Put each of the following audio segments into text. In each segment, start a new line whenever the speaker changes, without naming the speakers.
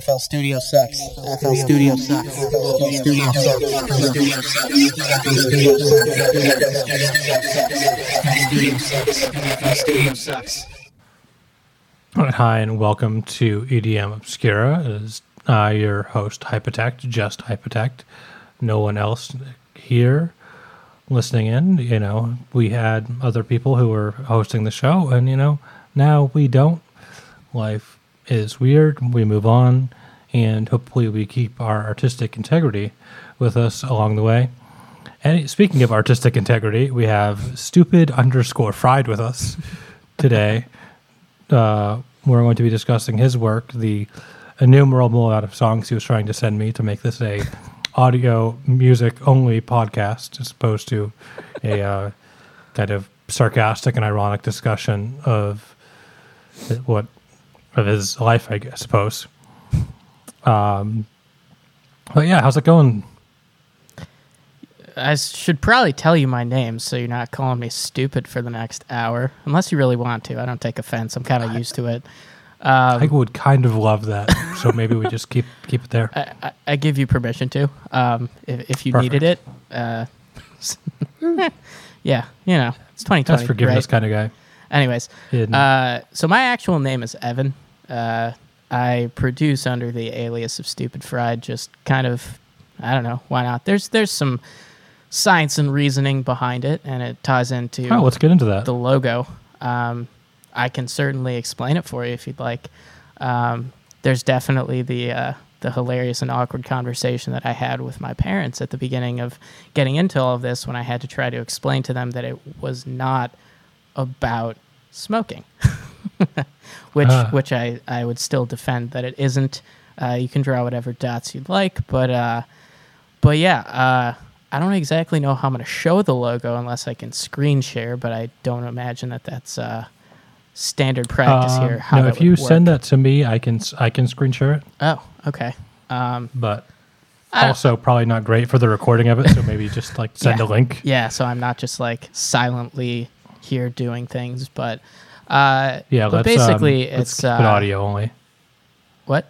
FL Studio sucks. FL Studio sucks. FL Studio sucks. Studio sucks.
Hi, and welcome to EDM Obscura. Is uh, your host, Hypotect, just Hypotect. No one else here listening in. You know, we had other people who were hosting the show, and, you know, now we don't. Life is weird. We move on, and hopefully, we keep our artistic integrity with us along the way. And speaking of artistic integrity, we have stupid underscore fried with us today. Uh, we're going to be discussing his work, the innumerable amount of songs he was trying to send me to make this a audio music only podcast, as opposed to a uh, kind of sarcastic and ironic discussion of what of his life, I guess, suppose. Um, but yeah, how's it going?
I should probably tell you my name so you're not calling me stupid for the next hour, unless you really want to. I don't take offense. I'm kind of used to it. Um,
I would kind of love that, so maybe we just keep keep it there.
I, I, I give you permission to, um, if, if you needed it. Uh, yeah, you know, it's 2020.
That's forgiveness
right?
kind of guy.
Anyways, uh, so my actual name is Evan. Uh, I produce under the alias of Stupid Fried. Just kind of, I don't know, why not? There's there's some science and reasoning behind it, and it ties into
Oh, let's get into that.
the logo. Um, I can certainly explain it for you if you'd like. Um, there's definitely the uh, the hilarious and awkward conversation that I had with my parents at the beginning of getting into all of this when I had to try to explain to them that it was not about smoking, which
Ah.
which I, I would still defend that it isn't. Uh, you can draw whatever dots you'd like, but uh, but yeah, uh, I don't exactly know how I'm going to show the logo unless I can screen share, but I don't imagine that that's uh, standard practice
Um,
here.
No, if you
would
send that to me, I can I can screen share it,
Oh, okay. Um,
but also probably not great for the recording of it. So maybe just like send
Yeah.
a link.
yeah, so I'm not just like silently here doing things, but uh,
Yeah,
but
let's
basically
um,
it's
keep
uh,
it audio only.
What?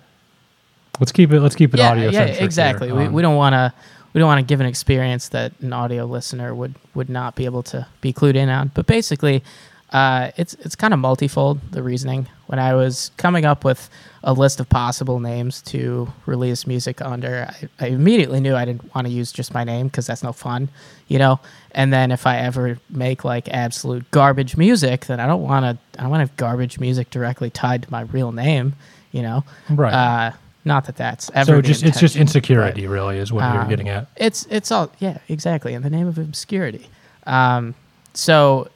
Let's keep it. Let's keep it
yeah,
audio.
yeah,
centric here.
exactly. We,
Um,
we don't want to we don't want to give an experience that an audio listener would would not be able to be clued in on. But basically, uh, it's it's kind of multifold. The reasoning when I was coming up with a list of possible names to release music under, I, I immediately knew I didn't want to use just my name because that's no fun, you know. And then if I ever make like absolute garbage music, then I don't want to. I don't want to have garbage music directly tied to my real name, you know.
Right.
Uh, not that that's ever.
so just it's just insecurity, really, is what you're
um,
getting at.
It's it's all yeah exactly in the name of obscurity. Um, so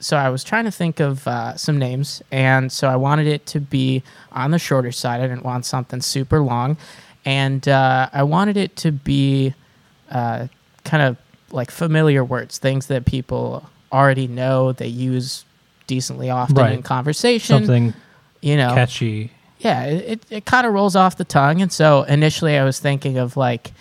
so I was trying to think of uh, some names, and so I wanted it to be on the shorter side. I didn't want something super long, and uh, I wanted it to be uh, kind of like familiar words, things that people already know. They use decently often
Right.
in conversation.
Something
you know,
catchy.
yeah, it, it, it kind of rolls off the tongue. And so initially I was thinking of like,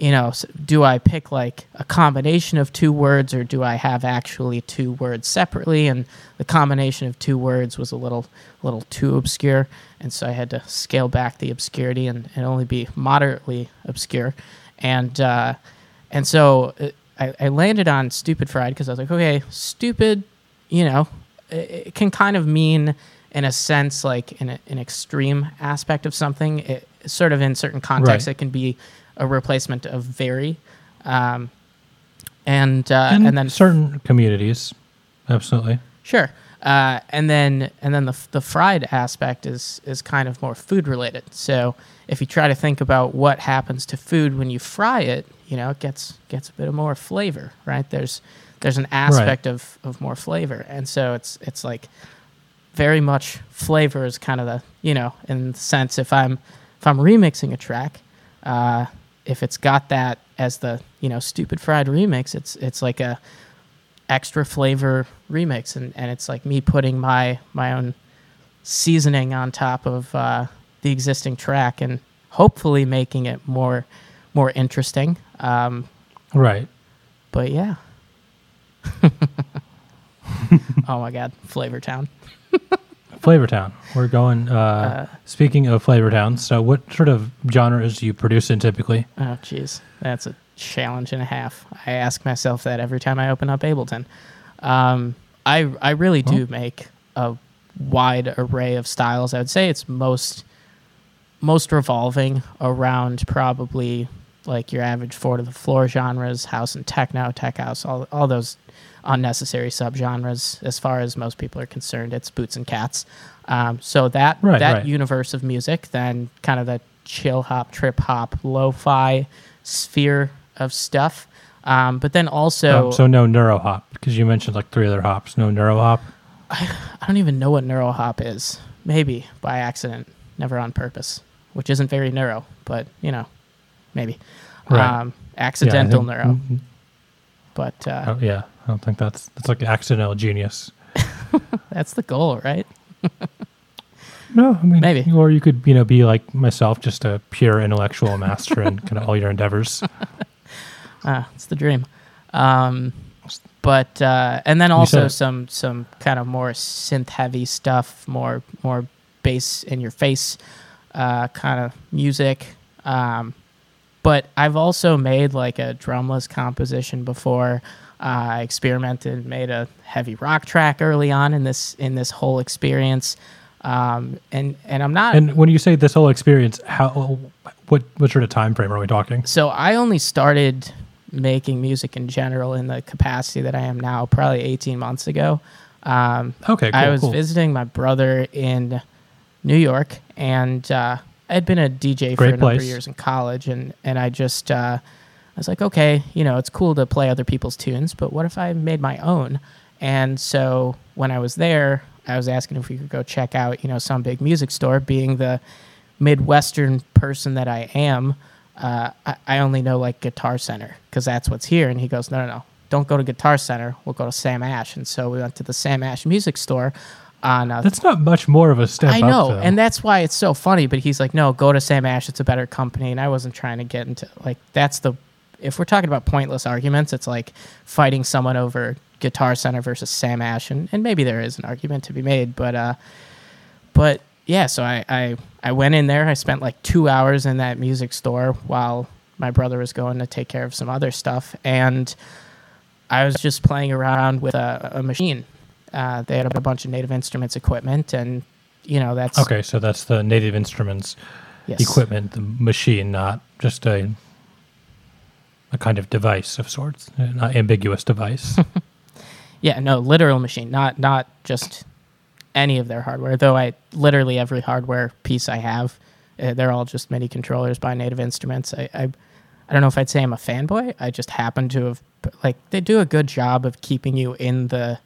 you know, do I pick like a combination of two words or do I have actually two words separately? And the combination of two words was a little, little too obscure. And so I had to scale back the obscurity and, and only be moderately obscure. And, uh, and so uh, I, I landed on stupid fried because I was like, okay, stupid, you know, it, it can kind of mean in a sense like in a, an extreme aspect of something it, sort of in certain contexts
Right.
it can be a replacement of very um, and uh, and then
certain communities, absolutely.
Sure. Uh, and then and then the the fried aspect is is kind of more food related. So if you try to think about what happens to food when you fry it, you know, it gets gets a bit of more flavor, right? There's there's an aspect of, of more flavor, and so it's it's like very much flavor is kind of the you know in the sense if I'm if I'm remixing a track, uh, if it's got that as the you know stupid fried remix, it's it's like a extra flavor remix. And, and it's like me putting my my own seasoning on top of uh, the existing track and hopefully making it more more interesting. Um,
Right.
but yeah. Oh my god flavor town
Flavortown. We're going. Uh, speaking of Flavortown, so what sort of genres do you produce in typically?
Oh, jeez, that's a challenge and a half. I ask myself that every time I open up Ableton. Um, I I really do make a wide array of styles. I would say it's most most revolving around probably like your average four to the floor genres, house and techno, tech house, all all those unnecessary subgenres as far as most people are concerned. It's boots and cats. Um, so that
Right,
that
right.
universe of music, then kind of the chill hop, trip hop, lo-fi sphere of stuff. Um, but then also,
Um, so no neuro hop because you mentioned like three other hops. No neuro hop.
I I don't even know what neuro hop is. Maybe by accident, never on purpose, which isn't very neuro, but you know, maybe
Right.
um, accidental
Yeah, I
neuro. But uh,
Oh, yeah, I don't think that's that's like accidental genius.
that's the goal, right?
No, I mean
Maybe.
Or you could you know be like myself, just a pure intellectual master in kind of all your endeavors.
Ah, it's the dream. Um, but uh, and then also some some kind of more synth heavy stuff, more more bass in your face uh, kind of music. Um, but I've also made like a drumless composition before. Uh, I experimented, made a heavy rock track early on in this in this whole experience. Um, and and I'm not
and when you say this whole experience, how what what sort of time frame are we talking?
So I only started making music in general in the capacity that I am now, probably 18 months ago. Um,
Okay, cool,
I was
cool.
visiting my brother in New York, and uh, I had been a DJ for
Great
a number
place.
of years in college, and and I just uh, I was like, okay, you know, it's cool to play other people's tunes, but what if I made my own? And so when I was there, I was asking if we could go check out, you know, some big music store. Being the Midwestern person that I am, uh, I, I only know like Guitar Center because that's what's here. And he goes, no, no, no, don't go to Guitar Center. We'll go to Sam Ash. And so we went to the Sam Ash Music Store on uh,
That's not much more of a step.
I
up,
know,
though.
and that's why it's so funny. But he's like, "No, go to Sam Ash. It's a better company." And I wasn't trying to get into like that's the. If we're talking about pointless arguments, it's like fighting someone over Guitar Center versus Sam Ash, and, and maybe there is an argument to be made, but uh, but yeah. So I I I went in there. I spent like two hours in that music store while my brother was going to take care of some other stuff, and I was just playing around with a, a machine. Uh, they had a bunch of Native Instruments equipment, and you know that's
okay. So that's the Native Instruments
yes.
equipment, the machine, not just a a kind of device of sorts, an ambiguous device.
Yeah, no, literal machine, not not just any of their hardware. Though I literally every hardware piece I have, uh, they're all just MIDI controllers by Native Instruments. I, I I don't know if I'd say I'm a fanboy. I just happen to have like they do a good job of keeping you in the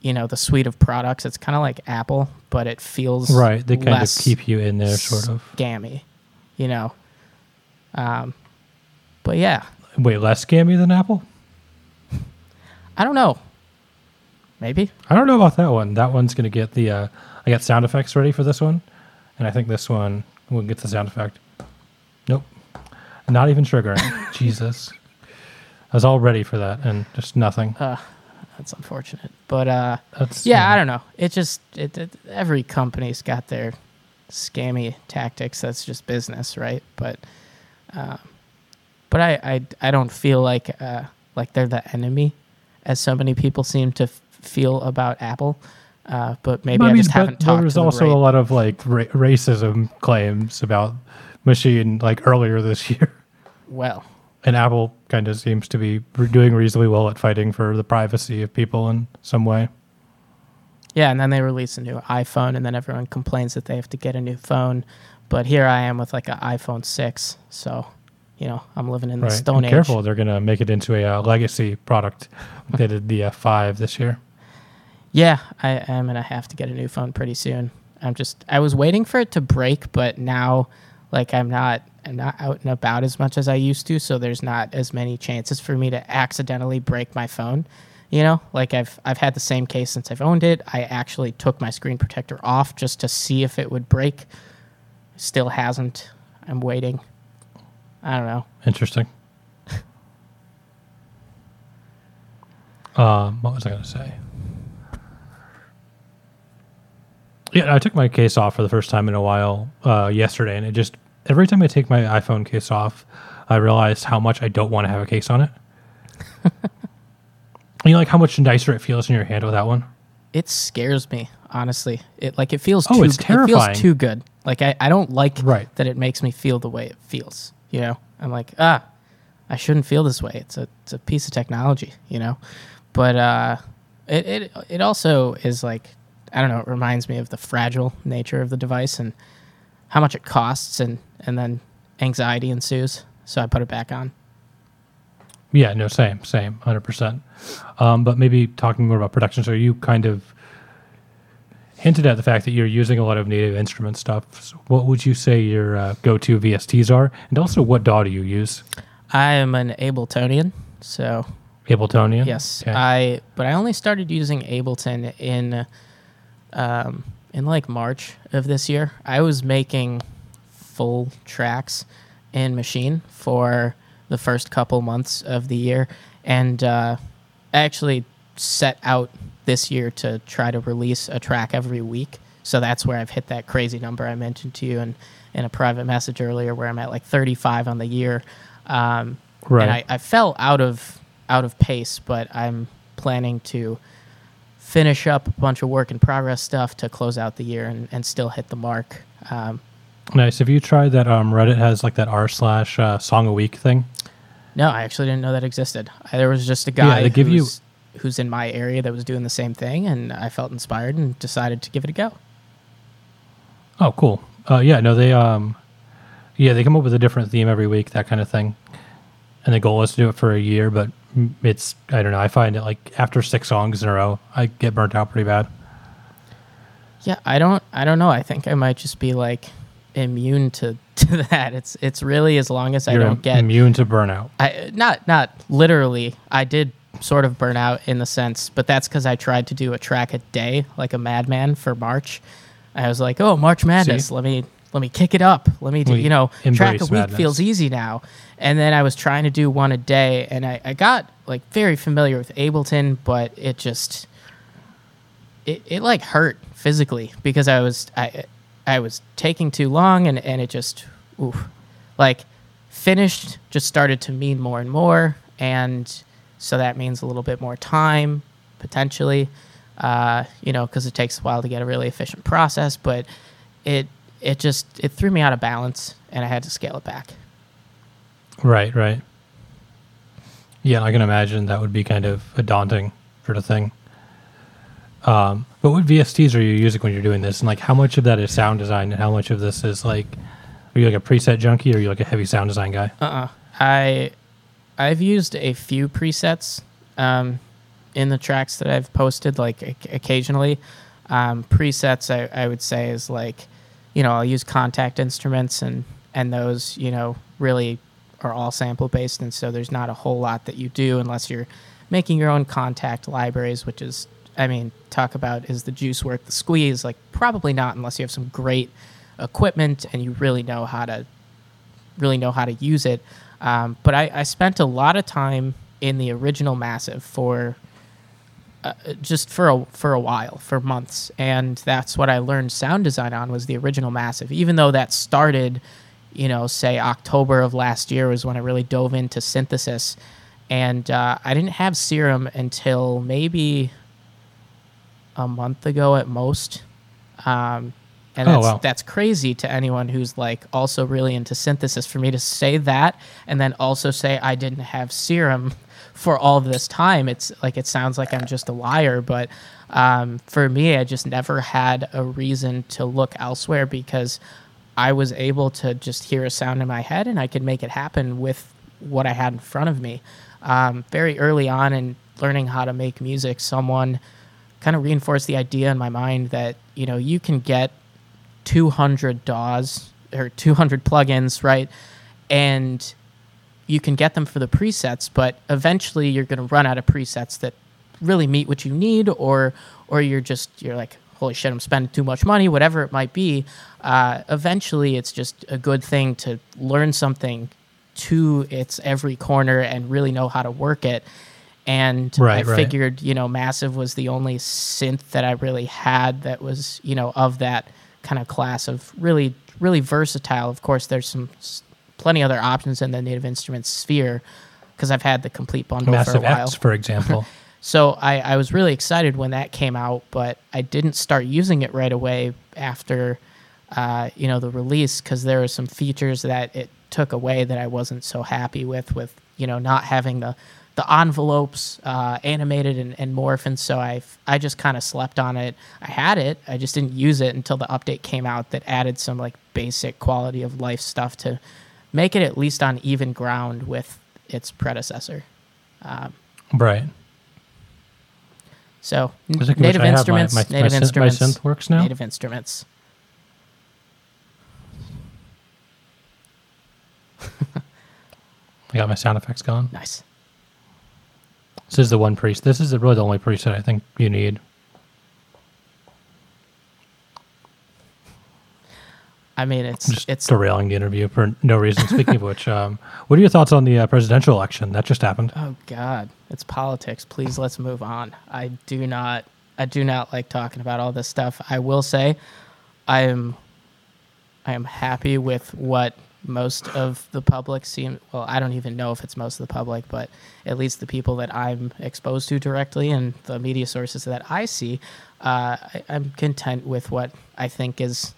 you know the suite of products. It's kind of like Apple, but it feels
right. They kind of keep you in there, sort of.
scammy, you know. Um, but yeah,
Wait, less scammy than Apple?
I don't know. Maybe
I don't know about that one. That one's going to get the. Uh, I got sound effects ready for this one, and I think this one will get the sound effect. Nope, not even triggering. Jesus, I was all ready for that, and just nothing.
That's unfortunate. But uh,
That's
yeah, I don't know. It just it, it every company's got their scammy tactics. That's just business, right? But um, but I, I I don't feel like uh, like they're the enemy, as so many people seem to f- feel about Apple. Uh, but maybe I,
mean,
just haven't talked
There's
to the
also
right-
a lot of like ra- racism claims about machine like earlier this year,
well.
And Apple kind of seems to be doing reasonably well at fighting for the privacy of people in some way.
Yeah, and then they release a new iPhone, and then everyone complains that they have to get a new phone. But here I am with like an iPhone six, so you know I'm living in the Stone Age.
Careful, they're going to make it into a uh, legacy product. they did the uh, five this year.
Yeah, I am gonna have to get a new phone pretty soon. I'm just I was waiting for it to break, but now like I'm not I'm not out and about as much as I used to, so there's not as many chances for me to accidentally break my phone. You know, like I've I've had the same case since I've owned it. I actually took my screen protector off just to see if it would break. Still hasn't. I'm waiting. I don't know.
Interesting. um, what was I going to say? Yeah, I took my case off for the first time in a while uh, yesterday, and it just every time I take my iPhone case off, I realize how much I don't want to have a case on it. you know, like how much nicer it feels in your hand with that one.
It scares me, honestly. It like it feels
Oh,
too
it's
it feels too good. Like I, I don't like
Right.
that it makes me feel the way it feels. You know? I'm like, ah, I shouldn't feel this way. It's a it's a piece of technology, you know? But uh it it it also is like I don't know, it reminds me of the fragile nature of the device and how much it costs and and then anxiety ensues. So I put it back on.
Yeah, no, same, same, hundred percent. Um, but maybe talking more about production. So you kind of hinted at the fact that you're using a lot of native instrument stuff. So what would you say your uh, go-to VSTs are, and also what DAW do you use?
I am an Abletonian, so
Abletonian.
Yes,
Okay.
I but I only started using Ableton in um, in like March of this year. I was making full tracks in Machine for the first couple months of the year, and uh, I actually set out this year to try to release a track every week. So that's where I've hit that crazy number I mentioned to you in, in a private message earlier, where I'm at like 35 on the year. Um,
Right.
And I, I fell out of out of pace, but I'm planning to finish up a bunch of work in progress stuff to close out the year and, and still hit the mark. Um,
Nice. Have you tried that? Um, Reddit has like that r slash uh, song a week thing.
no, I actually didn't know that existed. I, there was just a guy
they give you-
who's, in my area that was doing the same thing, and I felt inspired and decided to give it a go.
Oh, cool. Uh, yeah, no, they um, yeah, they come up with a different theme every week, that kind of thing. And the goal is to do it for a year, but it's I don't know. I find it like after six songs in a row, I get burnt out pretty bad.
Yeah, I don't I don't know. I think I might just be like immune to, to that. It's it's really as long as I
You're
don't get
immune to burnout.
I not not literally. I did sort of burn out in the sense, but that's because I tried to do a track a day like a madman for March. I was like, oh, March Madness.
See?
Let me let me kick it up. Let me do
We
you know track a week
madness.
feels easy now. And then I was trying to do one a day, and I, I got like very familiar with Ableton, but it just it, it like hurt physically because I was I I was taking too long and and it just oof like finished just started to mean more and more and so that means a little bit more time potentially uh, you know because it takes a while to get a really efficient process but it it just it threw me out of balance and I had to scale it back
Right, right. Yeah, I can imagine that would be kind of a daunting sort of thing. Um, but what VSTs are you using when you're doing this? And like, how much of that is sound design, and how much of this is like, are you like a preset junkie, or are you like a heavy sound design guy?
Uh-uh. I I've used a few presets um, in the tracks that I've posted, like occasionally. Um, presets, I, I would say, is like, you know, I'll use Kontakt instruments, and and those, you know, really are all sample based, and so there's not a whole lot that you do unless you're making your own Kontakt libraries, which is, I mean, talk about is the juice worth the squeeze? Like, probably not unless you have some great equipment and you really know how to really know how to use it. Um, but I, I spent a lot of time in the original Massive for uh, just for a for a while, for months, and that's what I learned sound design on was the original Massive. Even though that started, you know, say October of last year was when I really dove into synthesis, and uh, I didn't have Serum until maybe a month ago at most. Um, and
Oh,
that's,
wow.
that's crazy to anyone who's like also really into synthesis for me to say that and then also say I didn't have serum for all this time. It's like it sounds like I'm just a liar, but um, for me, I just never had a reason to look elsewhere because I was able to just hear a sound in my head and I could make it happen with what I had in front of me. Um, very early on in learning how to make music, someone kind of reinforced the idea in my mind that you know you can get 200 DAWs or 200 plugins, right? And you can get them for the presets, but eventually you're going to run out of presets that really meet what you need, or or you're just you're like, holy shit, I'm spending too much money, whatever it might be. Uh, eventually, it's just a good thing to learn something to its every corner and really know how to work it. and
Right,
I
right.
figured you know Massive was the only synth that I really had that was you know of that kind of class of really really versatile. Of course, there's some plenty other options in the Native Instruments sphere because I've had the complete bundle
Massive
for a while.
X, for example.
So I, I was really excited when that came out, but I didn't start using it right away after, uh, you know, the release because there were some features that it took away that I wasn't so happy with, with you know not having the the envelopes uh, animated and, and morph, and so I I just kind of slept on it. I had it, I just didn't use it until the update came out that added some like basic quality of life stuff to make it at least on even ground with its predecessor.
Um, right.
So n-
Is it- which
native
I have my-
instruments,
my- my
native
my
instruments,
synth works now?
Native instruments.
I got my sound effects going.
Nice.
This is the one priest. This is really the only preset I think you need.
I mean, it's
Just
it's
derailing the interview for no reason. Speaking of which, um, what are your thoughts on the uh, presidential election that just happened?
oh god, it's politics. Please let's move on. I do not I do not like talking about all this stuff. I will say, I am I am happy with what most of the public seem. Well, I don't even know if it's most of the public, but at least the people that I'm exposed to directly and the media sources that I see, uh, I, I'm content with what I think is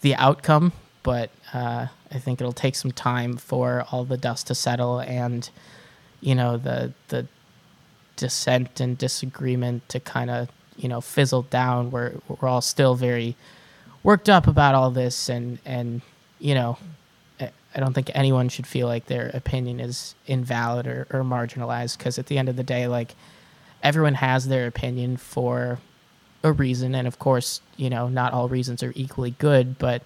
the outcome. But uh, I think it'll take some time for all the dust to settle and you know the the dissent and disagreement to kind of you know fizzle down. We're we're all still very worked up about all this, and and you know, I- don't think anyone should feel like their opinion is invalid or, or marginalized because at the end of the day, like everyone has their opinion for a reason, and of course, you know, not all reasons are equally good, but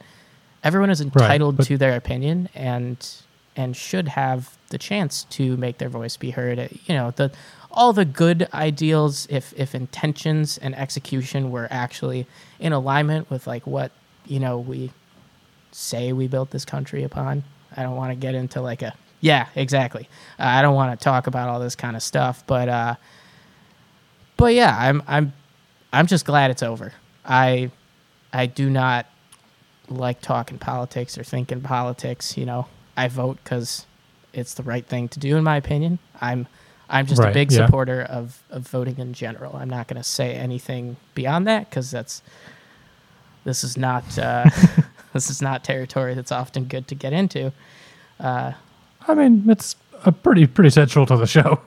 everyone is entitled
but-
to their opinion and and should have the chance to make their voice be heard. Uh, You know, the all the good ideals, if if intentions and execution were actually in alignment with like what you know we say we built this country upon. I don't want to get into like a yeah, exactly. Uh, I don't want to talk about all this kind of stuff, but uh, but yeah, I'm I'm I'm just glad it's over. I I do not like talking politics or thinking politics. You know, I vote because it's the right thing to do, in my opinion. I'm I'm just a big
yeah.
supporter of, of voting in general. I'm not going to say anything beyond that because that's this is not uh, this is not territory that's often good to get into.
I mean, it's a pretty pretty central to the show.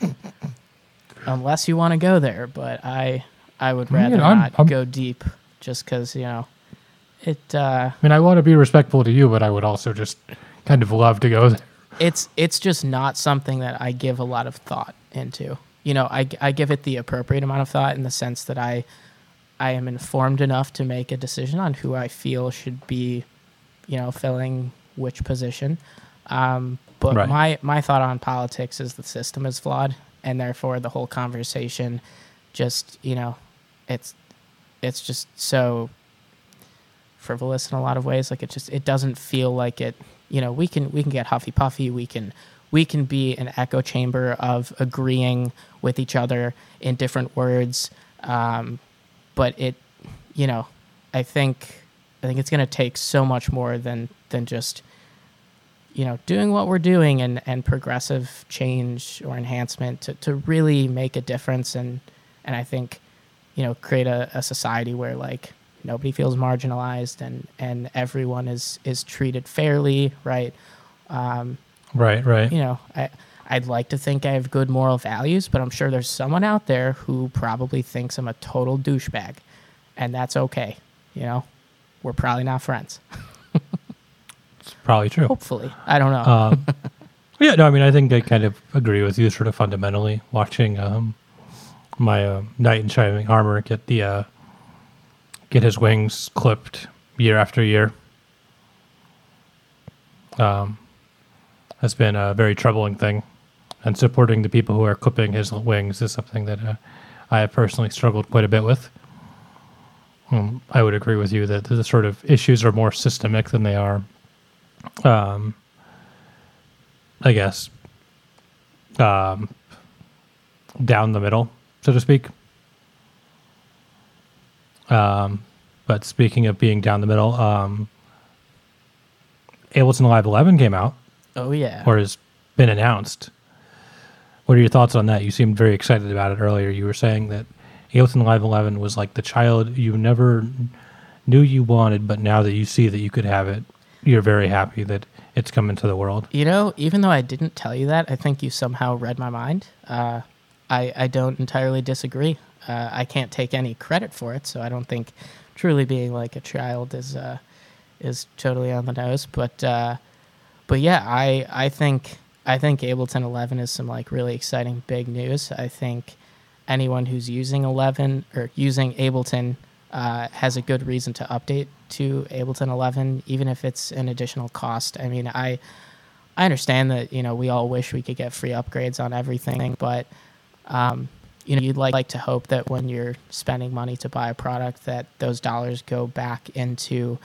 unless you want to go there. But I I would
I mean,
rather
I'm-
not
I'm-
go deep, just because you know it. Uh,
I mean, I want to be respectful to you, but I would also just kind of love to go there.
it's it's just not something that I give a lot of thought into. You know, I, I give it the appropriate amount of thought in the sense that I I am informed enough to make a decision on who I feel should be, you know, filling which position. Um, but
Right.
my my thought on politics is the system is flawed, and therefore the whole conversation, just you know, it's it's just so frivolous in a lot of ways. Like it just it doesn't feel like it. You know, we can we can get huffy puffy. We can we can be an echo chamber of agreeing with each other in different words. Um, but it, you know, I think I think it's going to take so much more than than just you know doing what we're doing and and progressive change or enhancement to to really make a difference and and I think you know create a, a society where like nobody feels marginalized and and everyone is is treated fairly right um,
Right, right.
you know i i'd like to think i have good moral values but i'm sure there's someone out there who probably thinks i'm a total douchebag and that's okay you know we're probably not friends
It's probably true.
hopefully i don't know
Um, yeah, no, I mean, I think I kind of agree with you, sort of fundamentally. Watching um, my uh, knight in shining armor get the uh, get his wings clipped year after year, um, has been a very troubling thing, and supporting the people who are clipping his wings is something that uh, I have personally struggled quite a bit with. Um, I would agree with you that the sort of issues are more systemic than they are um, I guess, um, down the middle, so to speak. Um, but speaking of being down the middle, um, Ableton Live 11 came out
Oh yeah.
or has been announced. What are your thoughts on that? You seemed very excited about it earlier. You were saying that Ableton Live 11 was like the child you never knew you wanted, but now that you see that you could have it, you're very happy that it's come into the world.
You know, even though I didn't tell you that, I think you somehow read my mind. Uh, I I don't entirely disagree. Uh, I can't take any credit for it, so I don't think truly being like a child is uh, is totally on the nose. But uh, but yeah, I I think I think Ableton 11 is some like really exciting big news. I think anyone who's using 11 or using Ableton uh, has a good reason to update to Ableton 11, even if it's an additional cost. I mean, I I understand that you know we all wish we could get free upgrades on everything, but um, you know you'd like, like to hope that when you're spending money to buy a product, that those dollars go back into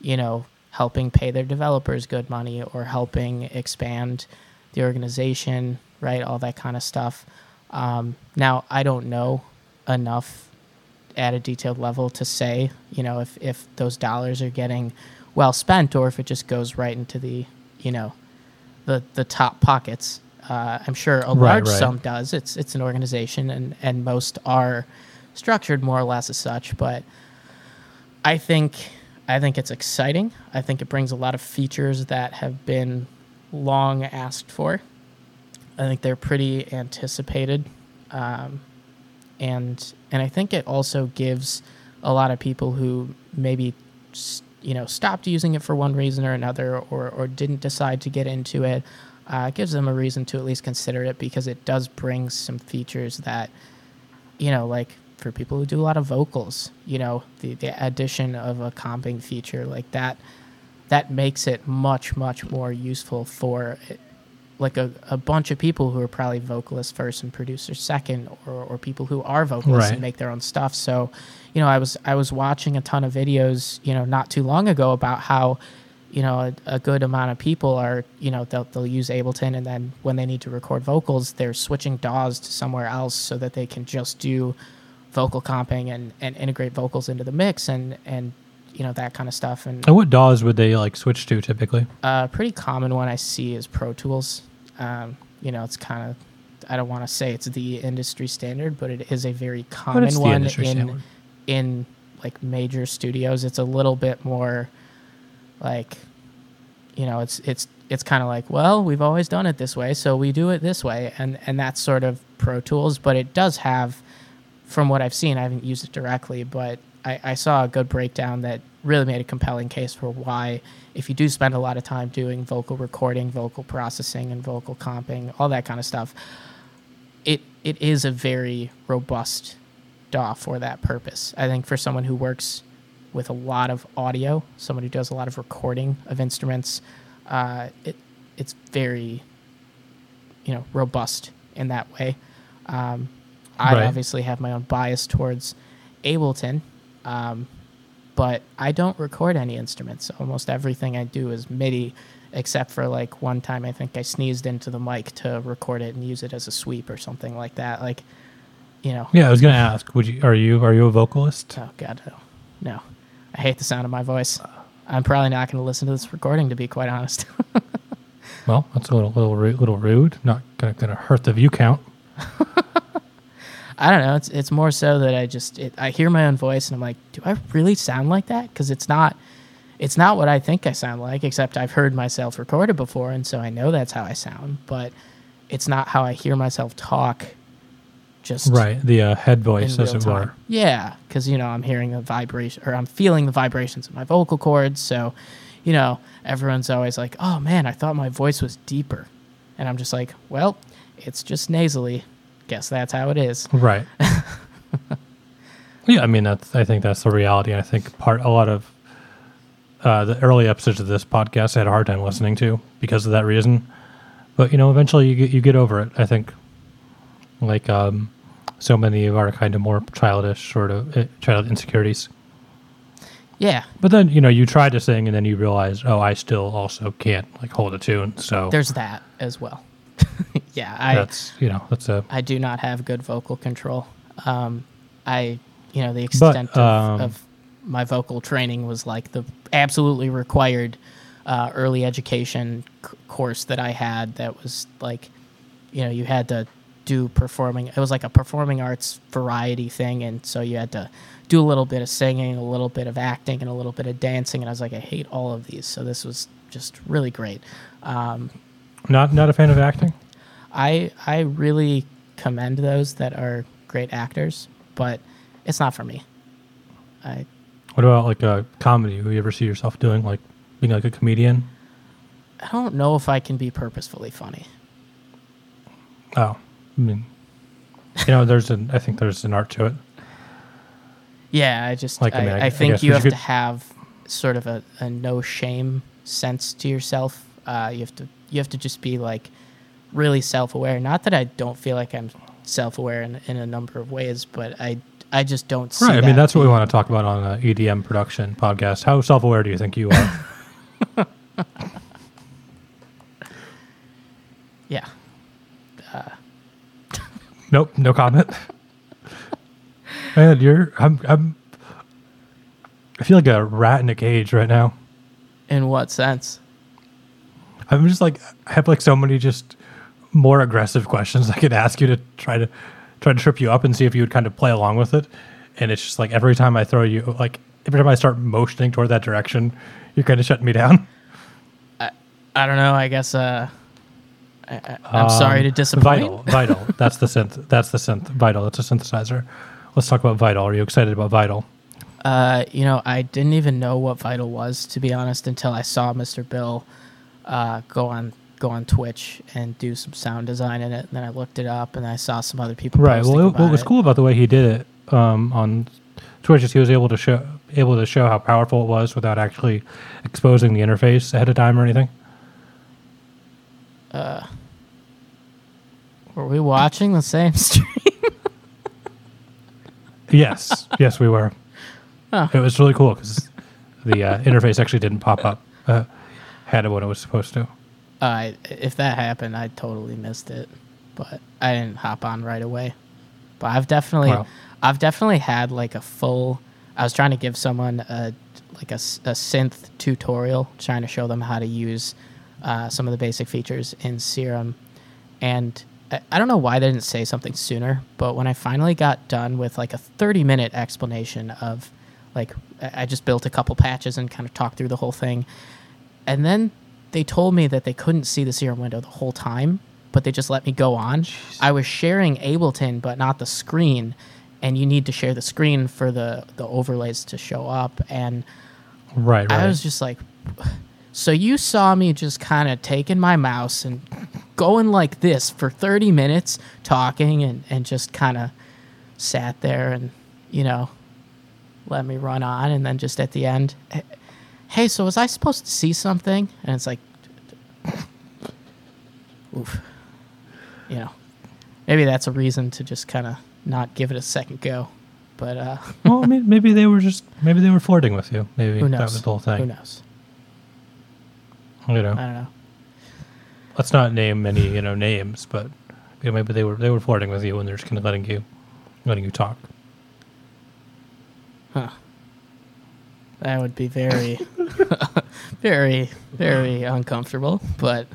you know helping pay their developers good money or helping expand the organization, right? All that kind of stuff. Um, now I don't know enough at a detailed level to say, you know, if, if those dollars are getting well spent or if it just goes right into the, you know, the the top pockets. Uh, I'm sure a large
right.
sum does. It's it's an organization and and most are structured more or less as such. But I think I think it's exciting. I think it brings a lot of features that have been long asked for. I think they're pretty anticipated, um, and and I think it also gives a lot of people who maybe you know stopped using it for one reason or another, or or didn't decide to get into it. Uh, it gives them a reason to at least consider it because it does bring some features that you know, like for people who do a lot of vocals, you know, the, the addition of a comping feature like that, that makes it much, much more useful for like a, a bunch of people who are probably vocalists first and producers second, or, or people who are vocalists
Right.
and make their own stuff. So, you know, I was I was watching a ton of videos, you know, not too long ago about how, you know, a, a good amount of people are, you know, they'll, they'll use Ableton and then when they need to record vocals, they're switching DAWs to somewhere else so that they can just do vocal comping and, and integrate vocals into the mix and, and, you know, that kind of stuff. And
And what DAWs would they like switch to typically?
a pretty common one I see is Pro Tools. Um, you know, it's kind of, I don't want to say it's the industry standard, but it is a very common one in
standard.
in like major studios. It's a little bit more like, you know, it's it's it's kind of like, well, we've always done it this way, so we do it this way, and and that's sort of Pro Tools. But it does have, from what I've seen, I haven't used it directly, but I, I saw a good breakdown that really made a compelling case for why, if you do spend a lot of time doing vocal recording, vocal processing, and vocal comping, all that kind of stuff, it it is a very robust DAW for that purpose. I think for someone who works with a lot of audio, someone who does a lot of recording of instruments, uh, it it's very you know robust in that way. Um, I
Right.
obviously have my own bias towards Ableton, um, but I don't record any instruments. Almost everything I do is MIDI, except for like one time I think I sneezed into the mic to record it and use it as a sweep or something like that. Like, you know,
Yeah, I was gonna ask. Would you? Are you? Are you a vocalist?
Oh God, no, no. I hate the sound of my voice. I'm probably not going to listen to this recording, to be quite honest.
Well, that's a little little rude, little rude. Not gonna gonna hurt the view count.
I don't know. It's it's more so that I just it, I hear my own voice and I'm like, do I really sound like that? Because it's not, it's not what I think I sound like. Except I've heard myself recorded before, and so I know that's how I sound. But it's not how I hear myself talk. Just
Right, the uh, head voice, as it were.
Yeah, because you know I'm hearing the vibration or I'm feeling the vibrations of my vocal cords. So, you know, everyone's always like, "Oh man, I thought my voice was deeper," and I'm just like, "Well, it's just nasally. Guess that's how it is."
Right. yeah, I mean that's. I think that's the reality. I think part a lot of uh, the early episodes of this podcast I had a hard time listening to because of that reason. But you know, eventually you get you get over it. I think, like um, so many of our kind of more childish sort of uh, child insecurities.
Yeah,
But then you know you try to sing and then you realize, oh, I still also can't like hold a tune. So
there's that as well. yeah, I
that's you know that's a
I do not have good vocal control. Um, I, you know, the extent
um,
of, of my vocal training was like the absolutely required uh, early education c- course that I had. That was like, you know, you had to do performing. It was like a performing arts variety thing, and so you had to do a little bit of singing, a little bit of acting, and a little bit of dancing. And I was like, I hate all of these. So this was just really great. Um,
not not a fan of acting.
I I really commend those that are great actors, but it's not for me. I
What about like a comedy? Do you ever see yourself doing like being like a comedian?
I don't know if I can be purposefully funny.
Oh, I mean, you know, there's an I think there's an art to it.
Yeah, I just
Like, I
I,
mean, I-
I,
I
think
guess
you
we
have to have sort of a, a no shame sense to yourself. Uh, you have to you have to just be like really self aware. Not that I don't feel like I'm self aware in, in a number of ways, but I I just don't see.
Right. I mean,
that
that's what we want to talk about on the EDM production podcast. How self aware do you think you are?
Yeah,
nope. No comment. Man, you're. I'm. I'm. I feel like a rat in a cage right now.
in what sense?
I'm just like I have like so many just more aggressive questions I could ask you to try to try to trip you up and see if you would kind of play along with it. And it's just like every time I throw you like every time I start motioning toward that direction, you're kind of shutting me down.
I don't know. I guess uh, I, I, I'm sorry to
Um,
disappoint.
Vital, vital. That's the synth. That's the synth. Vital. That's a synthesizer. Let's talk about Vital. Are you excited about Vital?
Uh, you know, I didn't even know what Vital was to be honest until I saw Mr. Bill uh, go on go on Twitch and do some sound design in it. And then I looked it up and I saw some other people.
Right. Well, it, what was
it.
cool about the way he did it um, on Twitch is he was able to show able to show how powerful it was without actually exposing the interface ahead of time or anything.
Were we watching the same stream?
Yes, yes, we were. It was really cool because the uh, interface actually didn't pop up uh, had it when it was supposed to.
uh, if that happened, I totally missed it, but I didn't hop on right away. But I've definitely,
Wow.
I've definitely had like a full. I was trying to give someone a like a, a synth tutorial, trying to show them how to use uh, some of the basic features in Serum, and I, I don't know why they didn't say something sooner. But when I finally got done with like a thirty minute explanation of, like, I just built a couple patches and kind of talked through the whole thing, and then they told me that they couldn't see the serum window the whole time, but they just let me go on. I was sharing Ableton, but not the screen, and you need to share the screen for the the overlays to show up. And
Right, right.
I was just like, so you saw me just kind of taking my mouse and going like this for 30 minutes, talking and and just kind of sat there and you know let me run on, and then just at the end. "Hey, so was I supposed to see something? And it's like, oof. You know, maybe that's a reason to just kind of not give it a second go. But uh,
well, maybe they were just maybe they were flirting with you. Maybe that was the whole thing.
Who knows?
You know,
I don't know.
let's not name any you know names, but you know, maybe they were they were flirting with you and they're just kind of letting you letting you talk.
Huh. That would be very, very, very uncomfortable. But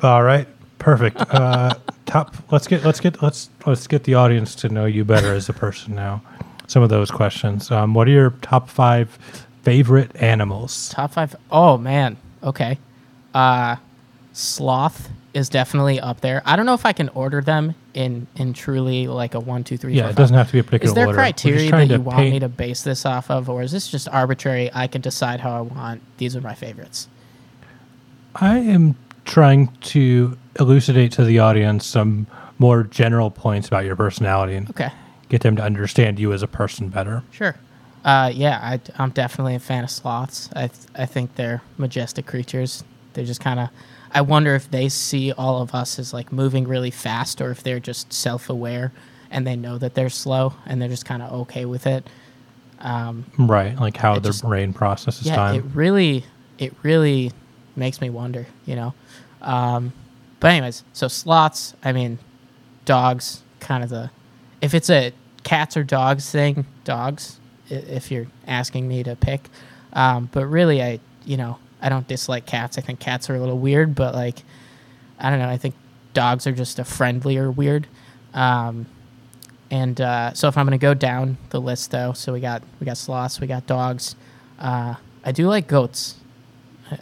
All right, perfect. Uh, top. Let's get let's get let's let's get the audience to know you better as a person now. Some of those questions. Um, what are your top five favorite animals?
top five. Oh man. Okay. Uh, sloth is definitely up there. I don't know if I can order them in in truly like a one, two, three,
Yeah,
four,
it doesn't have to be a particular
Is there
order.
Criteria that you want me to base this off of, or is this just arbitrary? I can decide how I want. These are my favorites.
I am trying to elucidate to the audience some more general points about your personality and
Okay.
get them to understand you as a person better.
Sure. Uh, yeah, I, I'm definitely a fan of sloths. I, th- I think they're majestic creatures. They're just kind of. I wonder if they see all of us as like moving really fast, or if they're just self-aware and they know that they're slow and they're just kind of okay with it. Um,
Right, like how their
just-
brain processes
yeah,
time.
it really, it really makes me wonder. You know, um, but anyways, so sloths. I mean, dogs. Kind of the if it's a cats or dogs thing, dogs. If you're asking me to pick, um, but really, I you know I don't dislike cats. I think cats are a little weird, but like I don't know. I think dogs are just a friendlier weird. Um, and uh, so if I'm gonna go down the list though, so we got we got sloths, we got dogs. Uh, I do like goats.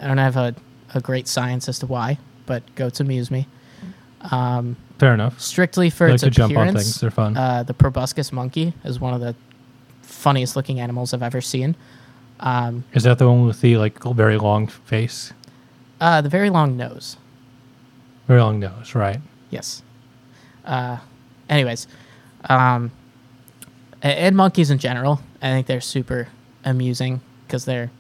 I don't have a, a great science as to why, but goats amuse me. Um,
Fair enough.
strictly for its
like to jump on
appearance,
things. They're fun.
uh, the proboscis monkey is one of the funniest looking animals I've ever seen. Um,
Is that the one with the like very long face,
uh, the very long nose.
very long nose? Right.
Yes. Uh, anyways, um, and monkeys in general, I think they're super amusing because they're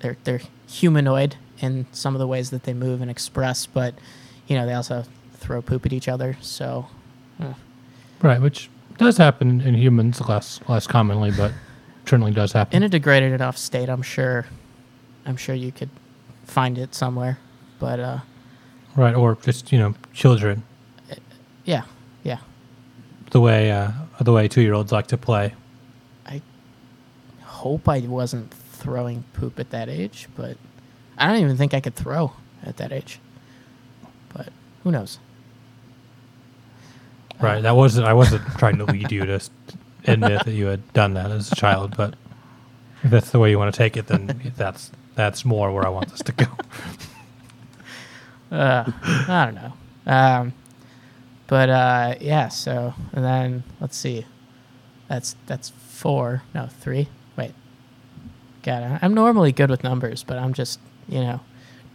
they're they're humanoid in some of the ways that they move and express, but you know they also throw poop at each other. So
Right, which does happen in humans less less commonly, but certainly does happen.
in a degraded enough state, I'm sure, I'm sure you could find it somewhere. But uh,
right, or just you know children,
yeah, yeah,
the way uh, the way two year olds like to play.
I hope I wasn't throwing poop at that age, but I don't even think I could throw at that age. But who knows?
Right, that wasn't. I wasn't trying to lead you to admit that you had done that as a child, but if that's the way you want to take it, then that's that's more where I want this to go.
Uh, I don't know. Um, but uh, yeah. So and then let's see. That's that's four. No, three. Wait. God, I'm normally good with numbers, but I'm just you know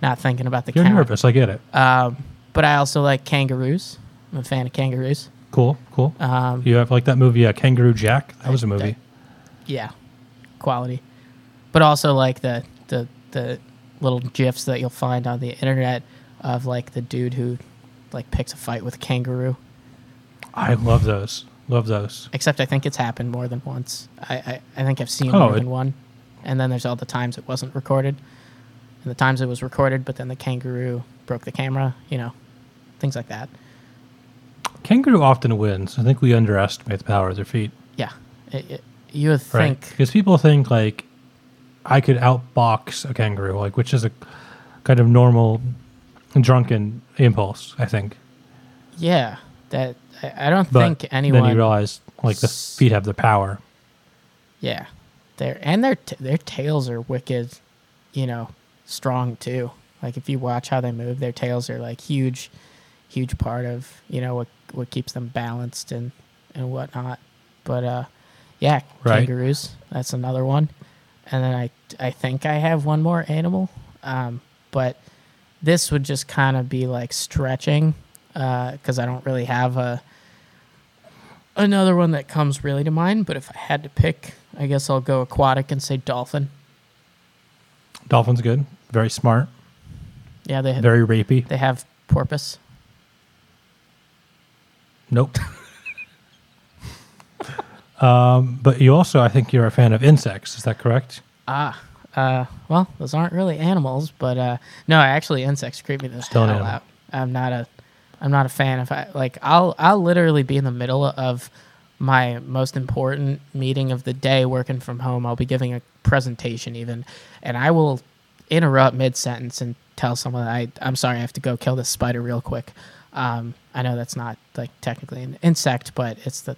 not thinking about the
You're
count.
nervous. I get it.
Um, but I also like kangaroos. I'm a fan of kangaroos.
Cool, cool.
Um,
You have like that movie, uh, Kangaroo Jack. That was a movie.
yeah, quality. But also like the the the little gifs that you'll find on the internet of like the dude who like picks a fight with a kangaroo.
I love those. Love those.
Except I think it's happened more than once. I I, I think I've seen
Oh,
more
it-
than one. And then there's all the times it wasn't recorded, and the times it was recorded, but then the kangaroo broke the camera. You know, things like that.
Kangaroo often wins. I think we underestimate the power of their feet.
Yeah, it, it, you would think.
Because people think like I could outbox a kangaroo, like which is a kind of normal drunken impulse, I think.
Yeah, that I, I don't
But
think anyone.
then you realize like the feet have the power.
Yeah, their and their t- their tails are wicked, you know, strong too. Like if you watch how they move, their tails are like huge, huge part of you know what what keeps them balanced and and whatnot. But uh, yeah,
Right.
kangaroos. That's another one. And then I I think I have one more animal, um, but this would just kind of be like stretching because I don't really have a another one that comes really to mind. But if I had to pick, I guess I'll go aquatic and say dolphin.
Dolphin's good. Very smart.
Yeah, they have,
Very rapey.
they have porpoise.
Nope. um, but you also, I think, you're a fan of insects. Is that correct?
Ah, uh, well, those aren't really animals, but uh, no, actually, insects creep me the
Still
hell out. I'm not a, I'm not a fan of I, like I'll I'll literally be in the middle of my most important meeting of the day working from home. I'll be giving a presentation even, and I will interrupt mid sentence and tell someone I I'm sorry I have to go kill this spider real quick. Um, I know that's not like technically an insect, but it's the,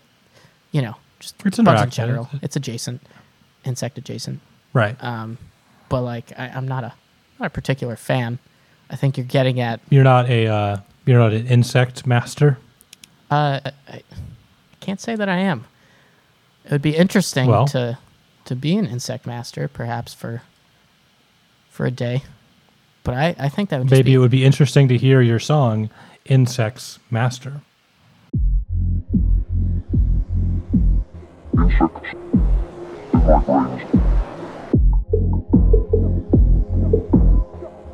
you know, just
It's
bugs in general. It's adjacent, insect adjacent.
Right.
Um, but like I, I'm not a not a particular fan. I think you're getting at
You're not a uh, you're not an insect master.
uh, I can't say that I am. It would be interesting
Well-
to to be an insect master, perhaps for for a day. But I, I think that would just
Maybe
be,
it would be interesting to hear your song, insects master.
Insects.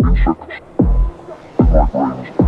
Insects.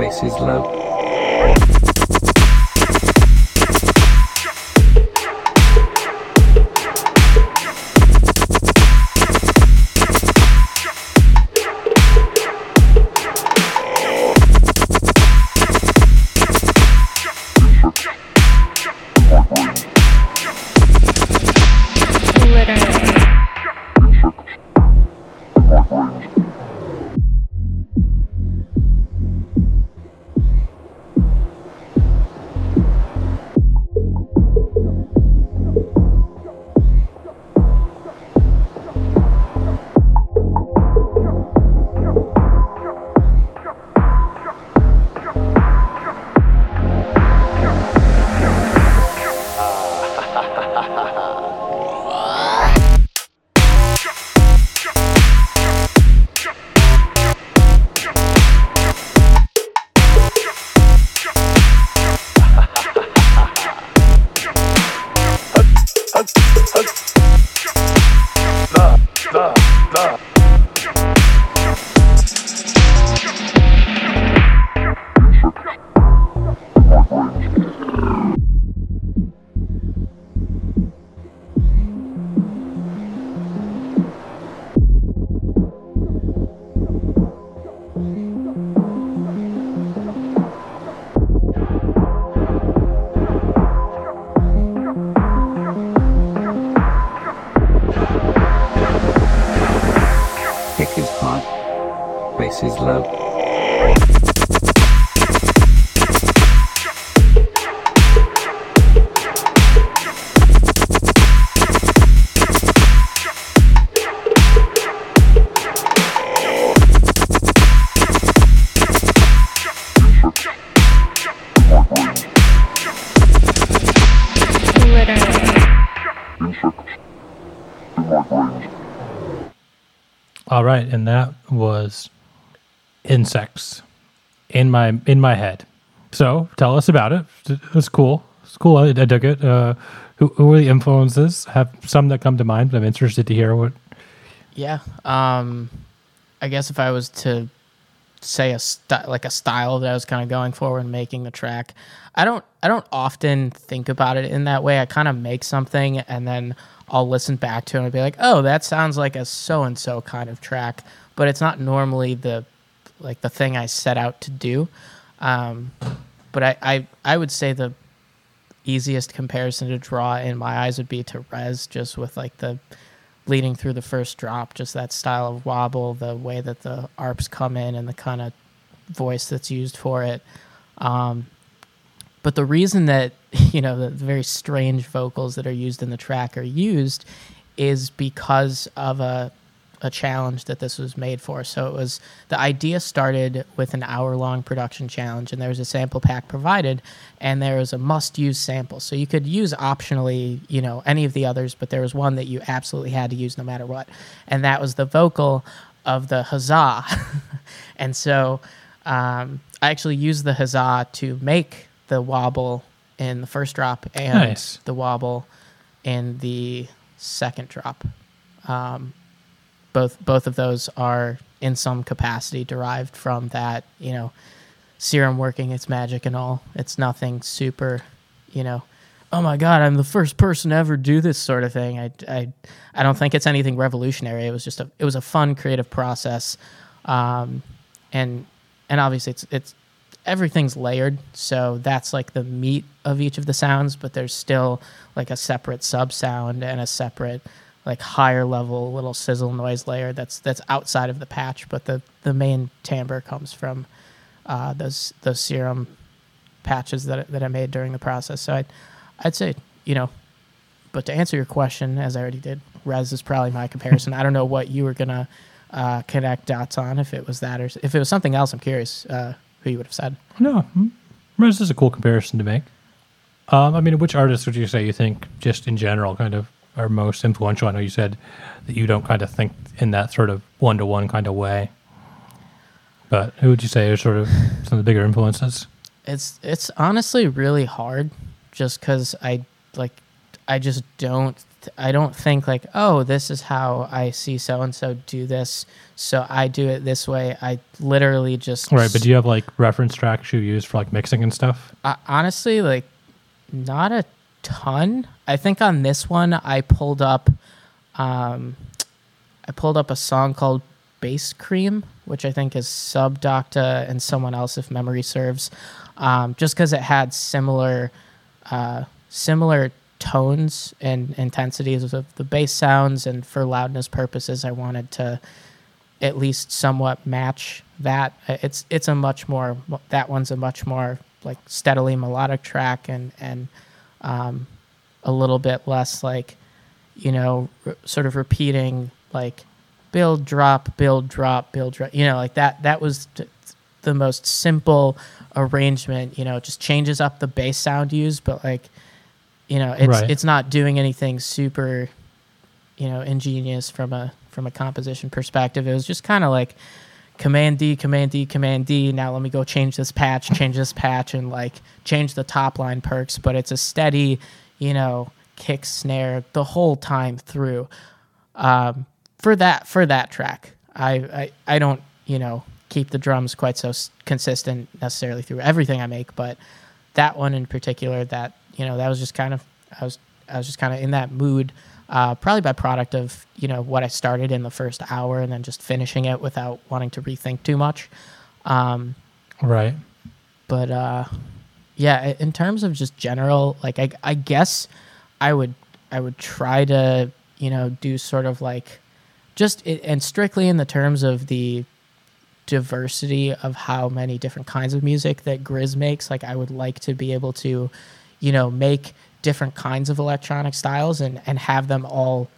Bass is low.
All right, and that was insects in my in my head. So tell us about it. It was cool. It's cool. I, I dug it. Uh, who, who were the influences? Have some that come to mind. But I'm interested to hear what.
Yeah. Um, I guess if I was to say a st- like a style that I was kind of going for when making the track, I don't I don't often think about it in that way. I kind of make something and then I'll listen back to it and be like, oh, that sounds like a so and so kind of track, but it's not normally the like the thing I set out to do. Um, but I, I I would say the easiest comparison to draw in my eyes would be to Rezz, just with like the leading through the first drop, just that style of wobble, the way that the arps come in, and the kind of voice that's used for it. Um, but the reason that you know the very strange vocals that are used in the track are used is because of a a challenge that this was made for. So it was the idea started with an hour long production challenge, and there was a sample pack provided, and there was a must use sample. So you could use optionally, you know, any of the others, but there was one that you absolutely had to use no matter what, and that was the vocal of the huzzah. and so um, I actually used the huzzah to make the wobble in the first drop and
Nice.
the wobble in the second drop. Um, both both of those are in some capacity derived from that you know serum working its magic and all. It's nothing super you know oh my god i'm the first person to ever do this sort of thing. I i, I don't think it's anything revolutionary. It was just a it was a fun creative process. Um, and and obviously it's it's everything's layered. So that's like the meat of each of the sounds but there's still like a separate sub sound and a separate like higher level little sizzle noise layer that's that's outside of the patch, but the the main timbre comes from uh, those those serum patches that that I made during the process. So I'd I'd say you know, but to answer your question, as I already did, Rezz is probably my comparison. I don't know what you were gonna uh, connect dots on if it was that or if it was something else. I'm curious uh, who you would have said.
No, Rezz is a cool comparison to make. Um, I mean, which artists would you say you think, just in general, kind of are most influential? I know you said that you don't kind of think in that sort of one to one kind of way, but who would you say are sort of some of the bigger influences?
It's it's honestly really hard, just because I like I just don't I don't think like oh this is how I see so and so do this, so I do it this way. I literally just
Right, but do you have like reference tracks you use for like mixing and stuff?
Uh, honestly, like, not a ton. I think on this one, I pulled up, um, I pulled up a song called "Bass Cream," which I think is Sub Docta and someone else, if memory serves, um, just because it had similar, uh, similar tones and intensities of the bass sounds, and for loudness purposes, I wanted to at least somewhat match that. It's it's a much more that one's a much more like steadily melodic track and and um, a little bit less like you know r- sort of repeating like build drop build drop build drop you know like that that was t- the most simple arrangement you know it just changes up the bass sound used but like you know it's
Right.
it's not doing anything super you know ingenious from a from a composition perspective it was just kind of like command d command d command d. Now let me go change this patch change this patch and like change the top line perks. But it's a steady you know kick snare the whole time through. Um, for that for that track I, I i don't you know keep the drums quite so s- consistent necessarily through everything i make. But that one in particular that you know that was just kind of i was i was just kind of in that mood uh, probably by product of you know what i started in the first hour and then just finishing it without wanting to rethink too much um,
Right.
but uh yeah in terms of just general like I, I guess i would i would try to you know do sort of like just i and strictly in the terms of the diversity of how many different kinds of music that GRiZ makes like i would like to be able to you know make different kinds of electronic styles and and have them all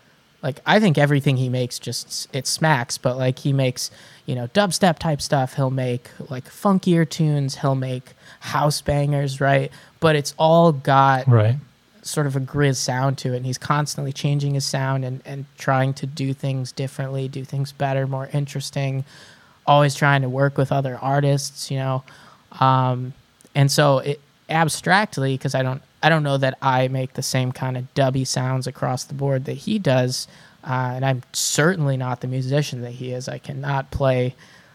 like I think everything he makes just it smacks, but like he makes you know dubstep type stuff. He'll make like funkier tunes. He'll make house bangers, right? But it's all got
Right.
sort of a GRiZ sound to it, and he's constantly changing his sound and and trying to do things differently, do things better, more interesting. Always trying to work with other artists, you know. Um, and so it abstractly because I don't I don't know that I make the same kind of dubby sounds across the board that he does, uh, and I'm certainly not the musician that he is. I cannot play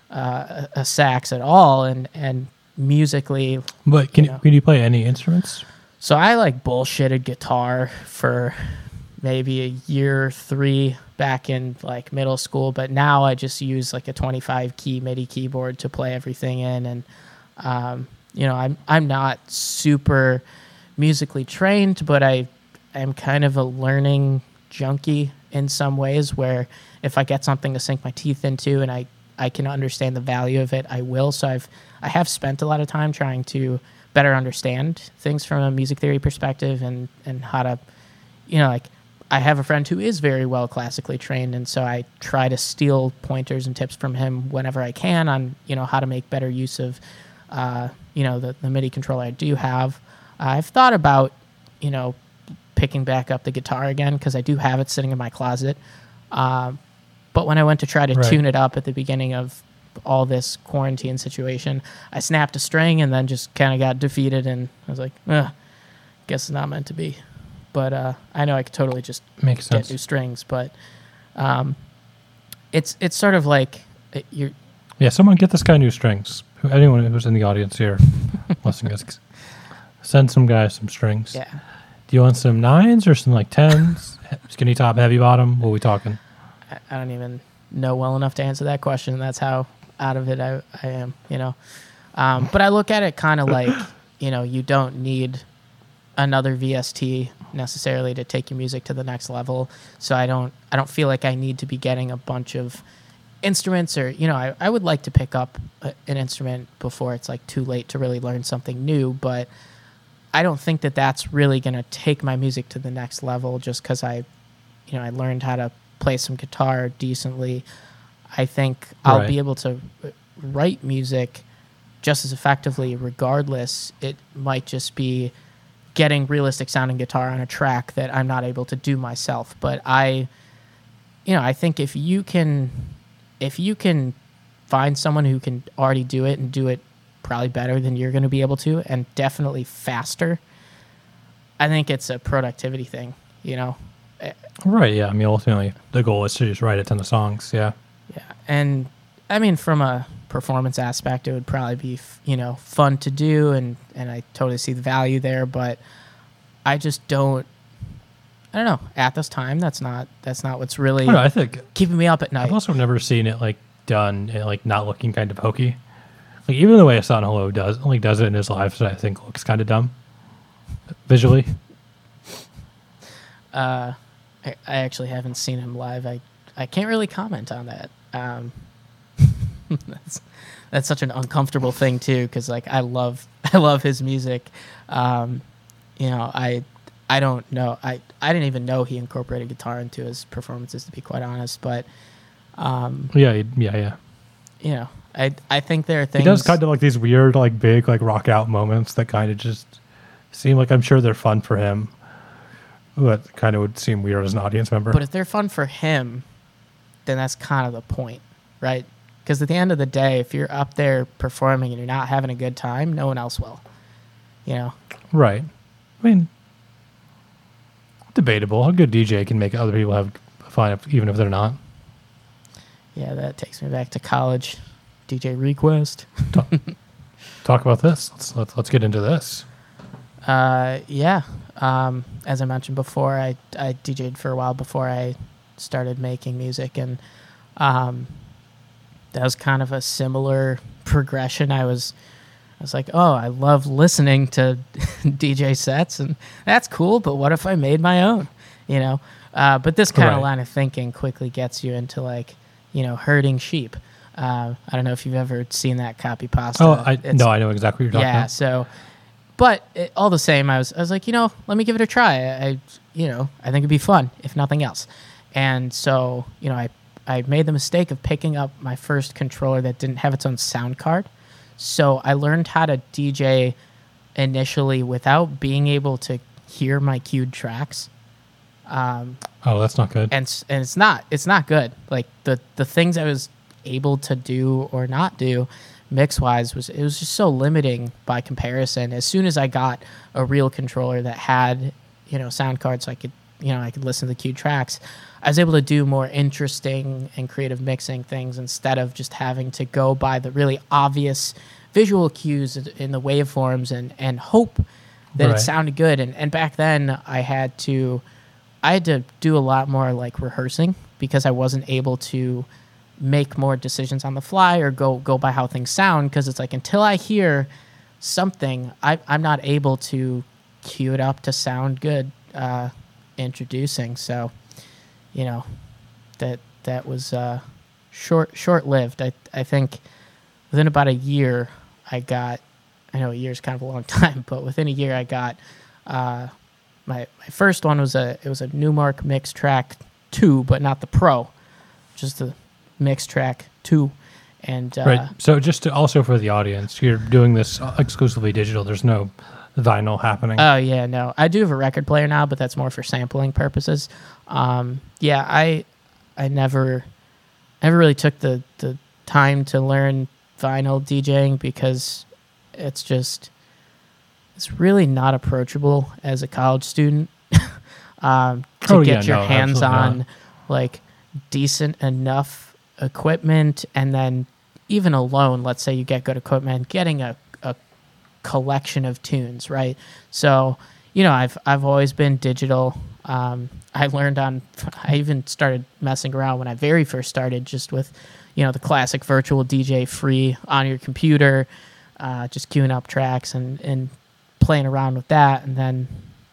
uh, a, sax at all, and and musically,
But can
You know.
can you play any instruments?
so I like bullshitted guitar for maybe a year or three back in like middle school, but now I just use like a 25 key MIDI keyboard to play everything in, and um, you know I'm I'm not super musically trained, but I am kind of a learning junkie in some ways. Where if I get something to sink my teeth into and I I can understand the value of it, I will. So I've I have spent a lot of time trying to better understand things from a music theory perspective and and how to you know like I have a friend who is very well classically trained, and so I try to steal pointers and tips from him whenever I can on you know how to make better use of uh, you know the, the MIDI controller I do have. I've thought about you know picking back up the guitar again because I do have it sitting in my closet. Um, but when I went to try to
Right.
tune it up at the beginning of all this quarantine situation, I snapped a string and then just kind of got defeated, and I was like, Ugh, guess it's not meant to be. But uh, I know I could totally just
Makes
get
sense.
new strings, but um, it's it's sort of like it, you're
Yeah, someone get this guy new strings. Who- Anyone who's in the audience here listening, send some guys some strings.
yeah.
Do you want some nines or some like tens? Skinny top, heavy bottom? What are we talking?
I, I don't even know well enough to answer that question. That's how out of it I, I am, you know. Um, but I look at it kind of like, you know, you don't need another VST necessarily to take your music to the next level. So I don't I don't feel like I need to be getting a bunch of instruments or you know I, I would like to pick up a, an instrument before it's like too late to really learn something new but i don't think that that's really going to take my music to the next level just because i you know i learned how to play some guitar decently. I think i'll
Right.
be able to uh, write music just as effectively regardless. It might just be getting realistic sounding guitar on a track that i'm not able to do myself. But i you know, I think if you can, if you can find someone who can already do it and do it probably better than you're going to be able to, and definitely faster, I think it's a productivity thing. You know, eh,
Right. Yeah. I mean, ultimately, the goal is to just write a ton of songs. Yeah.
yeah, and I mean, from a performance aspect, it would probably be f- you know fun to do, and and I totally see the value there, but I just don't. I don't know. At this time, that's not that's not what's really
oh, I, know, I think
keeping me up at night.
I've also never seen it like done and like not looking kind of hokey. Like even the way San Holo does like does it in his live, I think looks kind of dumb visually.
Uh, I, I actually haven't seen him live. I, I can't really comment on that. Um, that's that's such an uncomfortable thing too, because like I love I love his music. Um, you know, I I don't know. I I didn't even know he incorporated guitar into his performances, to be quite honest. But um,
Yeah. Yeah. Yeah.
you know, I I think there are things.
He does kind of like these weird, like big, like rock out moments that kind of just seem like I'm sure they're fun for him, but kind of would seem weird as an audience member.
But if they're fun for him, then that's kind of the point, right? Because at the end of the day, if you're up there performing and you're not having a good time, no one else will. You know,
right. I mean, debatable. A good DJ can make other people have fun, if, even if they're not.
yeah, that takes me back to college. DJ Request.
Talk about this. Let's let's, let's get into this.
Uh, yeah. Um, as I mentioned before, I I DJ'd for a while before I started making music, and um, that was kind of a similar progression. I was I was like, oh, I love listening to DJ sets, and that's cool. But what if I made my own? You know. Uh, but this kind of line of thinking quickly gets you into like, you know, herding sheep. Uh, I don't know if you've ever seen that copy pasta.
Oh, I
It's-
no, I know exactly what you're talking
yeah.
about.
Yeah, so, but it, all the same, I was I was like, you know, let me give it a try. I, I you know, I think it'd be fun if nothing else. And so, you know, I I made the mistake of picking up my first controller that didn't have its own sound card. So I learned how to DJ initially without being able to hear my cued tracks
Oh, that's not good.
and and it's not it's not good. Like the the things I was able to do or not do mix wise was it was just so limiting by comparison. As soon as I got a real controller that had you know sound cards, so I could you know I could listen to the cued tracks. I was able to do more interesting and creative mixing things instead of just having to go by the really obvious visual cues in- in the waveforms and and hope that
Right.
it sounded good. And and back then I had to I had to do a lot more like rehearsing because I wasn't able to make more decisions on the fly or go go by how things sound because it's like until I hear something, I, I'm not able to cue it up to sound good uh, introducing. So, you know, that that was uh, short short lived. I I think within about a year, I got. I know a year is kind of a long time, but within a year, I got uh, my my first one was a it was a Numark Mixtrack two, but not the Pro, just the Mixtrack two, and uh,
right. So just to, also for the audience, you're doing this exclusively digital. There's no vinyl happening.
Oh yeah, no. I do have a record player now, but that's more for sampling purposes. Um, yeah, I I never never really took the the time to learn vinyl DJing because it's just it's really not approachable as a college student um, to
Oh,
get
yeah,
your
no,
hands on
not.
like decent enough equipment and then even alone let's say you get good equipment getting a, a collection of tunes, right? So, you know, I've I've always been digital. Um, I learned on. I even started messing around when I very first started, just with, you know, the classic virtual DJ free on your computer, uh, just queuing up tracks and and playing around with that, and then,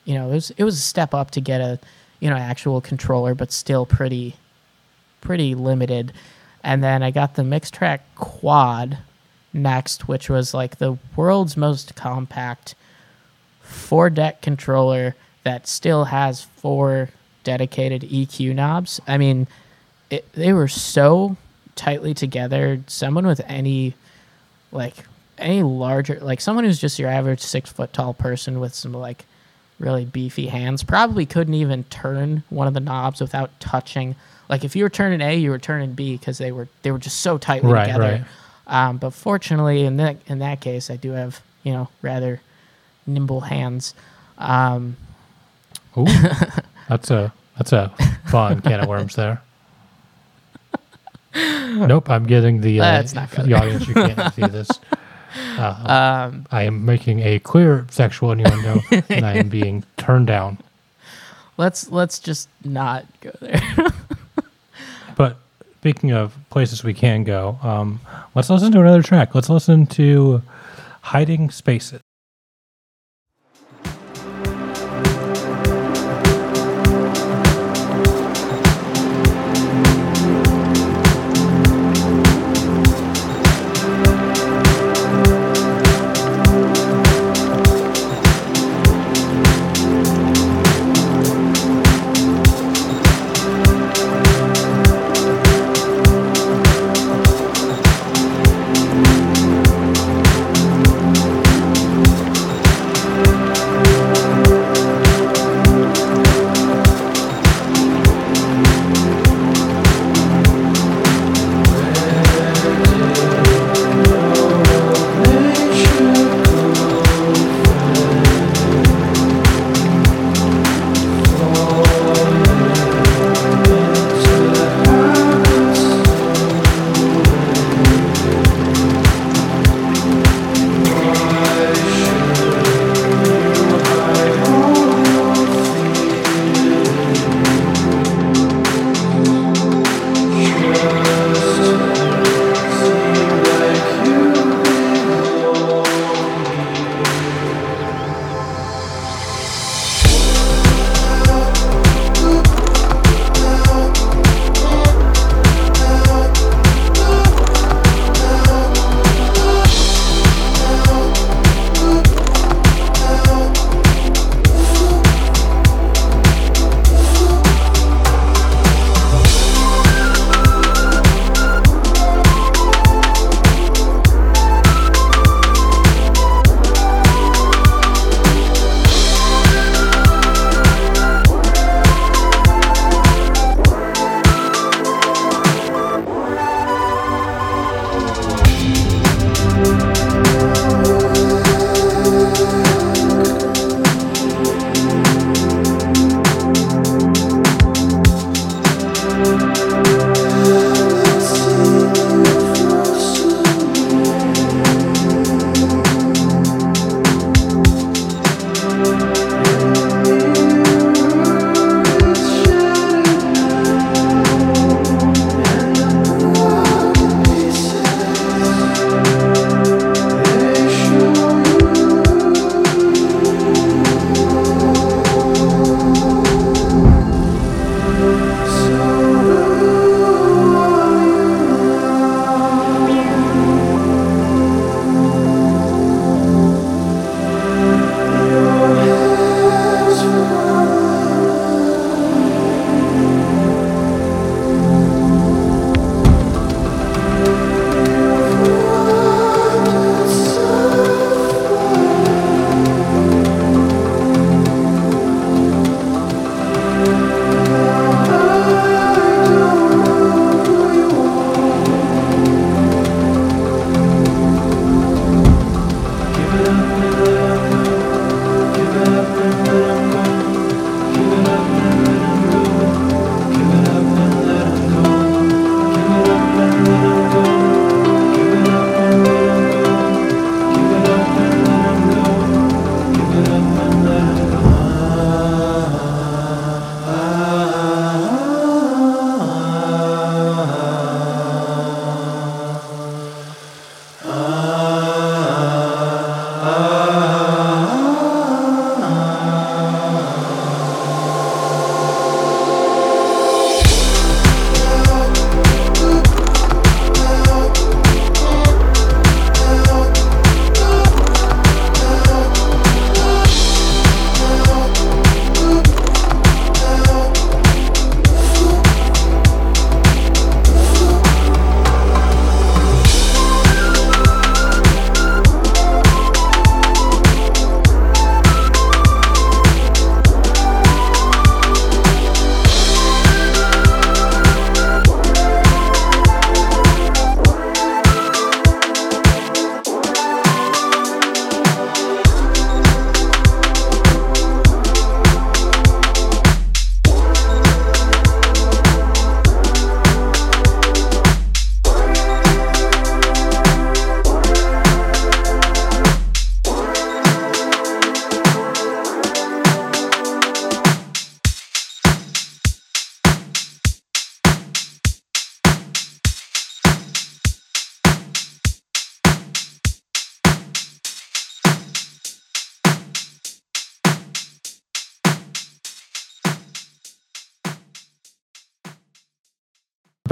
you know, it was it was a step up to get a, you know, actual controller, but still pretty, pretty limited. And then I got the Mixtrack Quad next, which was like the world's most compact four deck controller that still has four dedicated EQ knobs. I mean, it, they were so tightly together. Someone with any like any larger like someone who's just your average six foot tall person with some like really beefy hands probably couldn't even turn one of the knobs without touching like if you were turning a you were turning b because they were they were just so tightly
Right,
together um, but fortunately in that in that case i do have you know rather nimble hands um,
Ooh, that's a that's a fun can of worms there. Nope, I'm getting the uh,
That's not good.
the audience. You can't see this. Uh,
um,
I am making a clear sexual innuendo, and I am being turned down.
let's let's just not go there
But speaking of places we can go, um, let's listen to another track. Let's listen to "Hiding Spaces."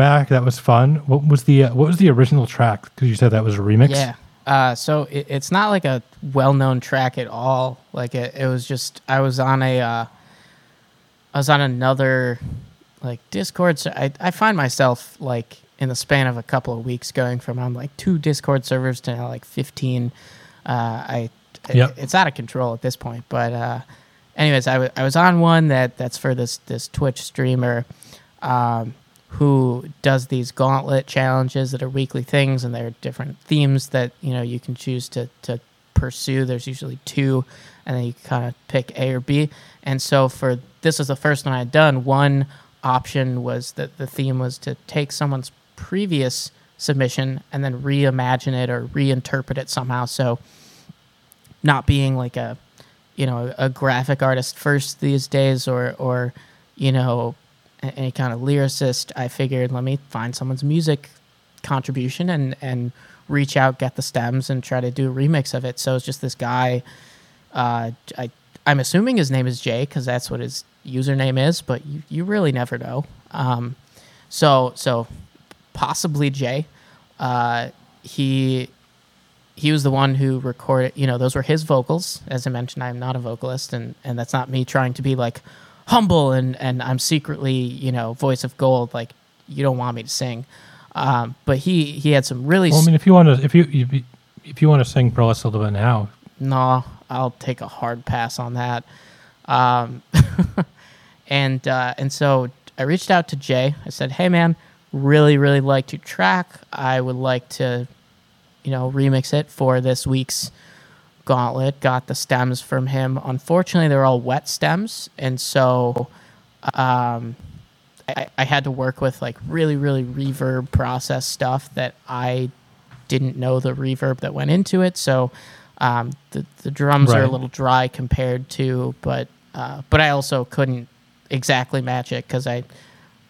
Back. That was fun. What was the uh, what was the original track? Because you said that was a remix.
Yeah. Uh, so it, it's not like a well-known track at all. Like it, it was just I was on a uh, I was on another like Discord. So I I find myself like in the span of a couple of weeks going from on like two Discord servers to now like fifteen. Uh, I
Yep.
it's out of control at this point. But uh, anyways, I wa- I was on one that that's for this this Twitch streamer. Um, who does these gauntlet challenges that are weekly things and there are different themes that you know you can choose to to pursue. There's usually two and then you kind of pick a or b. And so for this is the first one i'd done. One option was that the theme was to take someone's previous submission and then reimagine it or reinterpret it somehow. So not being like a you know a graphic artist first these days or or you know any kind of lyricist i figured let me find someone's music contribution and and reach out get the stems and try to do a remix of it. So it's just this guy uh i i'm assuming his name is jay because that's what his username is but you, you really never know. Um so so possibly jay. Uh he he was the one who recorded you know those were his vocals. As i mentioned i'm not a vocalist and and that's not me trying to be like humble and and i'm secretly you know voice of gold like you don't want me to sing um but he he had some really
Well, I mean, if you want to, if you if you, want to sing for us a little bit now,
no, I'll take a hard pass on that. Um, and uh, and so I reached out to Jay. I said, "Hey, man, really, really like your track. I would like to, you know, remix it for this week's Gauntlet." Got the stems from him. Unfortunately, they're all wet stems, and so um, I, I had to work with like really, really reverb process stuff that I didn't know the reverb that went into it. So um, the the drums are a little dry compared to, but uh, but I also couldn't exactly match it because I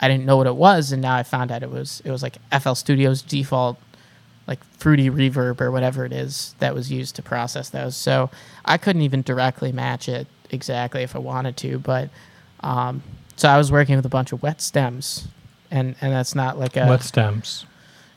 I didn't know what it was, and now I found out it was it was like FL Studio's default like fruity reverb or whatever it is that was used to process those. So I couldn't even directly match it exactly if I wanted to, but um, so I was working with a bunch of wet stems, and and that's not like a
wet stems.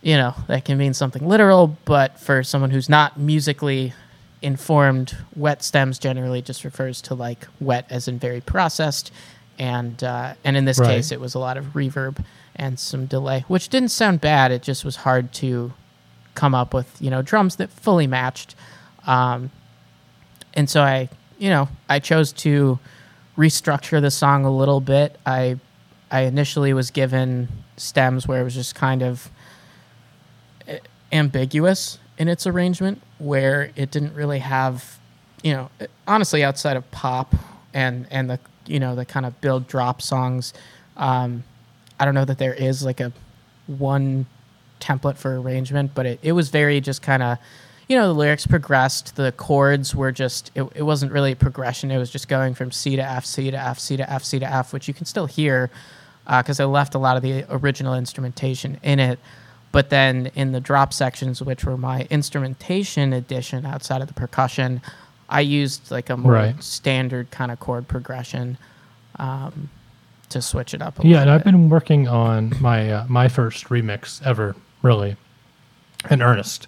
you know that can mean something literal but for someone who's not musically informed wet stems generally just refers to like wet as in very processed and uh, and in this
Right.
case it was a lot of reverb and some delay which didn't sound bad it just was hard to come up with you know drums that fully matched. Um, and so i you know i chose to restructure the song a little bit. I i initially was given stems where it was just kind of ambiguous in its arrangement where it didn't really have you know honestly outside of pop and and the you know the kind of build drop songs um i don't know that there is like a one template for arrangement but it, it was very just kind of you know the lyrics progressed the chords were just it, it wasn't really a progression it was just going from c to f c to f c to f c to f which you can still hear because I left a lot of the original instrumentation in it. But then in the drop sections, which were my instrumentation addition outside of the percussion, I used like a more
Right.
standard kind of chord progression um, to switch it up a
Yeah, and
little
I've been working on my uh, my first remix ever, really, in earnest,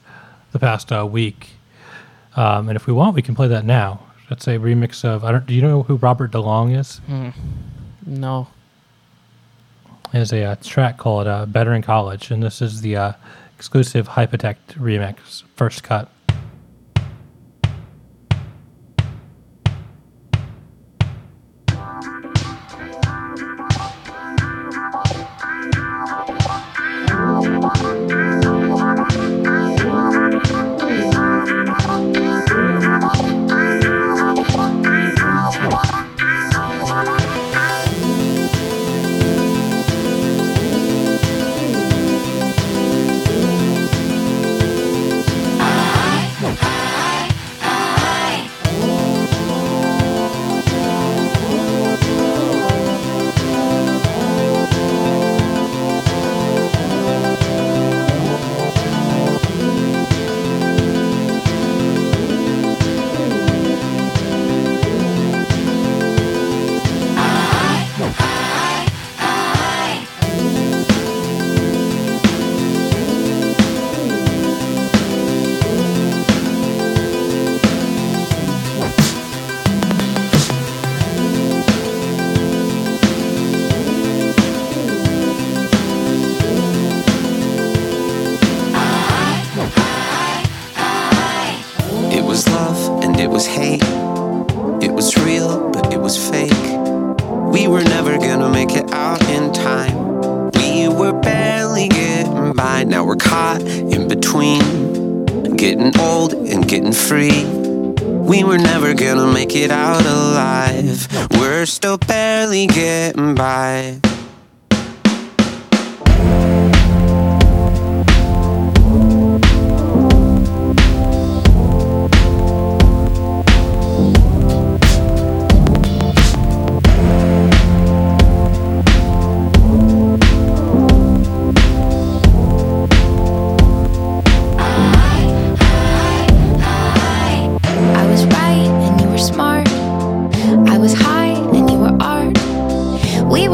the past uh, week. Um, and if we want, we can play that now. That's a remix of. I don't. Do you know who Robert DeLong is?
no.
There's a uh, track called uh, "Better in College," and this is the uh, exclusive Hypotect remix, first cut.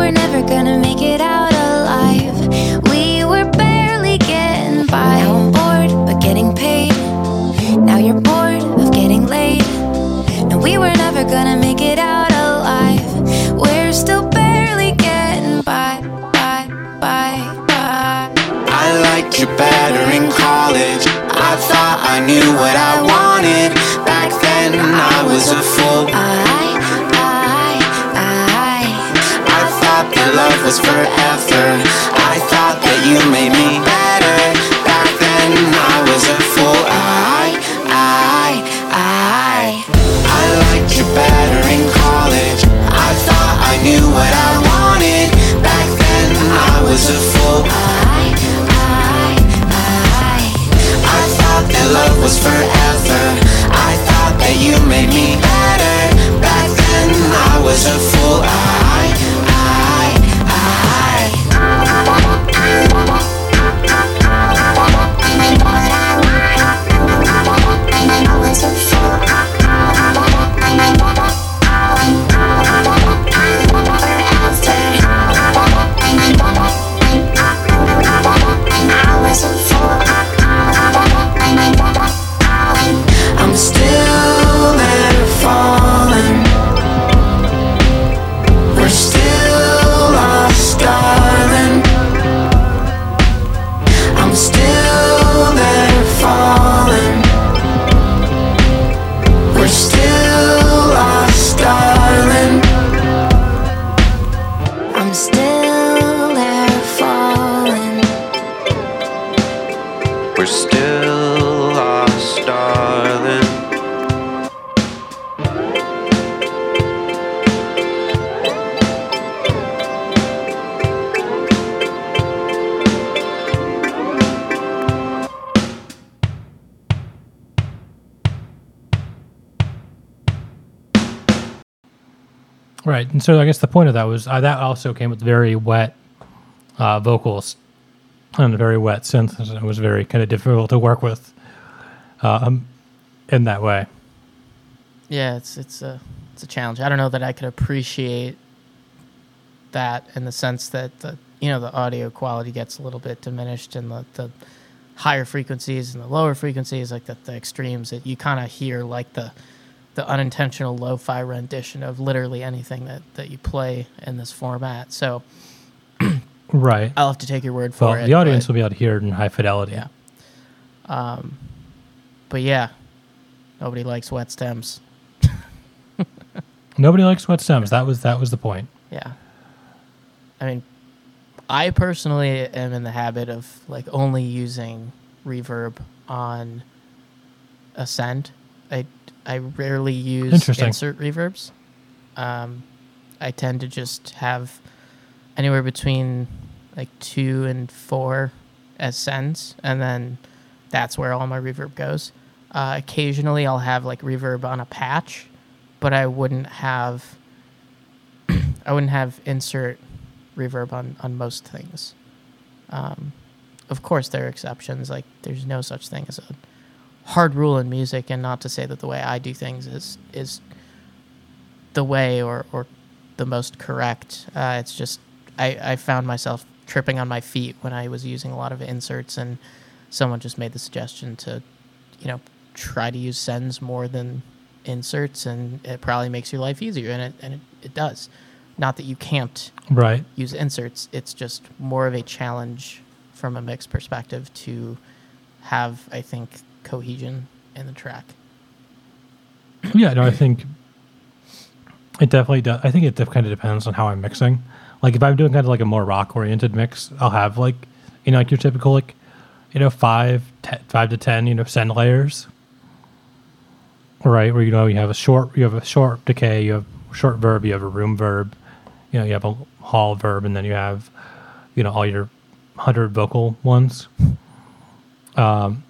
Were never gonna make it out alive.
We were barely getting by. Now I'm bored but getting paid. Now you're bored of getting laid. And we were never gonna make it out alive. We're still barely getting by, by, by, by.
I liked you better in college. I thought I knew what I wanted. Was forever. I thought that you made me
Right, and so I guess the point of that was uh, that also came with very wet uh, vocals and a very wet synth, and it was very kind of difficult to work with um, in that way.
Yeah, it's it's a it's a challenge. I don't know that I could appreciate that in the sense that the you know the audio quality gets a little bit diminished and the, the higher frequencies and the lower frequencies, like the, the extremes that you kind of hear like the the unintentional lo-fi rendition of literally anything that, that you play in this format. So
Right.
I'll have to take your word for
Well,
it.
the audience
but-
will be able to hear it in high fidelity.
Yeah. Um, but yeah, nobody likes wet stems.
Nobody likes wet stems. That was that was the point.
Yeah. I mean, I personally am in the habit of like only using reverb on a send. I I rarely use insert reverbs. Um, I tend to just have anywhere between like two and four as sends, and then that's where all my reverb goes. Uh, occasionally, I'll have like reverb on a patch, but I wouldn't have I wouldn't have insert reverb on on most things. Um, of course, there are exceptions. Like there's no such thing as a hard rule in music, and not to say that the way I do things is is the way or or the most correct. Uh, it's just I I found myself tripping on my feet when I was using a lot of inserts, and someone just made the suggestion to, you know, try to use sends more than inserts, and it probably makes your life easier, and it and it, it does. Not that you can't
Right.
use inserts. It's just more of a challenge from a mix perspective to have, I think, cohesion in the track.
Yeah, no, I think it definitely does. I think it kind of depends on how I'm mixing. Like if I'm doing kind of like a more rock oriented mix, I'll have like you know like your typical like you know, five, te- five to ten, you know, send layers. Right, where you know you have a short, you have a short decay, you have short verb, you have a room verb, you know, you have a hall verb, and then you have, you know, all your hundred vocal ones. Um,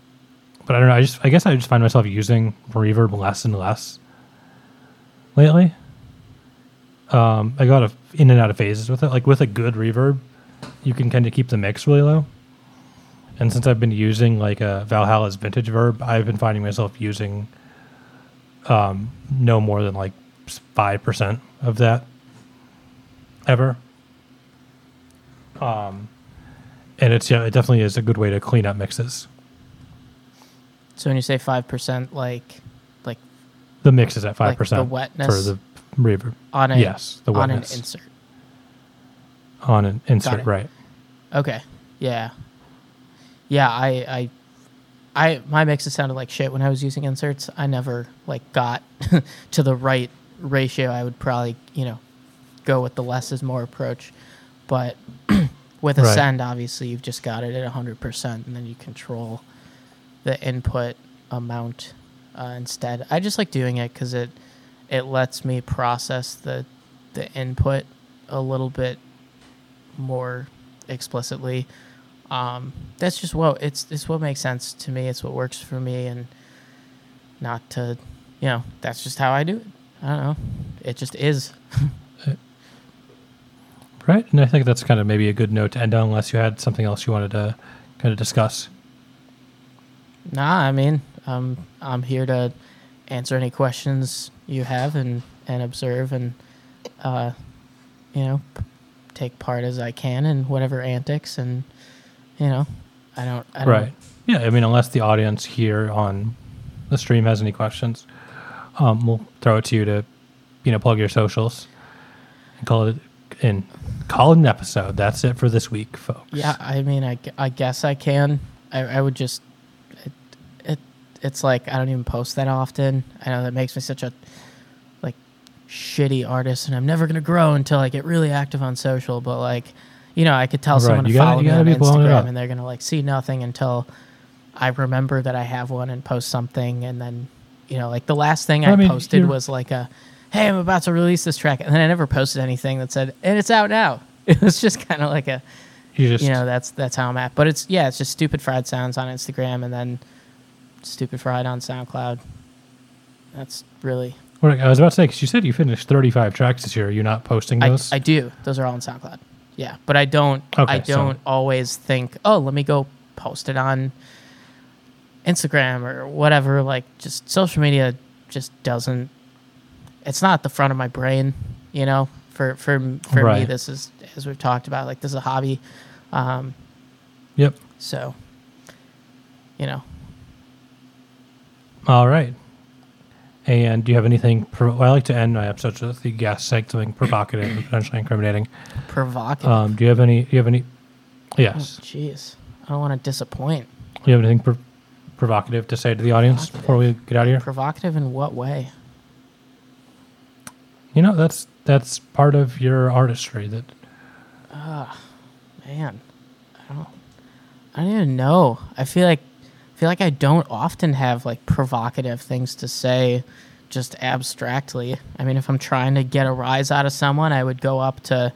but I don't know. I just, I guess, I just find myself using reverb less and less lately. Um, I got a, in and out of phases with it. Like with a good reverb, you can kind of keep the mix really low. And since I've been using like a Valhalla's vintage verb, I've been finding myself using um, no more than like five percent of that ever. Um, and it's yeah, it definitely is a good way to clean up mixes.
So when you say five percent, like like
The mix is at
Like
five
the
percent for the reverb
on a
Yes, the
on an insert.
on an insert, right?
Okay. Yeah. Yeah, I I I my mixes sounded like shit when I was using inserts. I never like got to the right ratio. I would probably, you know, go with the less is more approach. But with
Right.
a send, obviously you've just got it at 100% and then you control the input amount uh, instead. I just like doing it cuz it it lets me process the the input a little bit more explicitly. Um, that's just what it's it's what makes sense to me. It's what works for me, and not to, you know, that's just how I do it. I don't know. It just is.
Right, and I think that's kind of maybe a good note to end on, unless you had something else you wanted to kind of discuss.
Nah, I mean, um, I'm here to answer any questions you have and and observe and, uh, you know, p- take part as I can in whatever antics and, you know, I don't. I don't
Right. Yeah, I mean, unless the audience here on the stream has any questions, um, we'll throw it to you to, you know, plug your socials and call it in call it an episode. That's it for this week, folks.
Yeah, I mean, I, I guess I can. I, I would just, it's like I don't even post that often. I know that makes me such a, like, shitty artist, and I'm never gonna grow until I get really active on social. But like, you know, I could tell
Right,
someone to
gotta-
follow me on
be blowing it up.
Instagram, and they're gonna like see nothing until I remember that I have one and post something, and then, you know, like the last thing I,
I mean,
posted was like a, hey, I'm about to release this track, and then I never posted anything that said, and it's out now. It was just kind of like a
You just
you know that's that's how I'm at. But it's yeah, it's just stupid fried sounds on Instagram and then stupid fried on SoundCloud. That's really
What I was about to say because you said you finished 35 tracks this year. Are you not posting those?
I do. Those are all on SoundCloud. Yeah, but I don't I
Okay, so-
don't always think oh let me go post it on Instagram or whatever. Like just social media just doesn't. It's not at the front of my brain, you know. For for for me, this is as we've talked about. Like this is a hobby. Um,
yep.
so, you know,
All right. And do you have anything? Pro- well, I like to end my episodes with the guest saying something provocative and potentially incriminating.
provocative.
Um, do you have any? Do you have any? Yes.
Jeez, I don't want to disappoint.
Do you have anything pro- provocative to say to the audience before we get out of here?
Provocative in what way?
You know, that's that's part of your artistry. That ah,
Man, I don't. I don't even know. I feel like, feel like I don't often have like provocative things to say, just abstractly. I mean, if I'm trying to get a rise out of someone, I would go up to,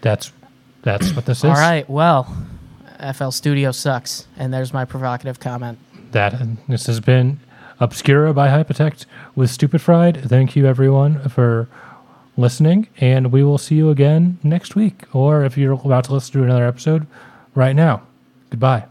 that's that's what this is.
all right, well, FL Studio sucks, and there's my provocative comment.
That and this has been Obscura by Hypotect with Stupid Fried. Thank you everyone for listening, and we will see you again next week. Or if you're about to listen to another episode, right now. Goodbye.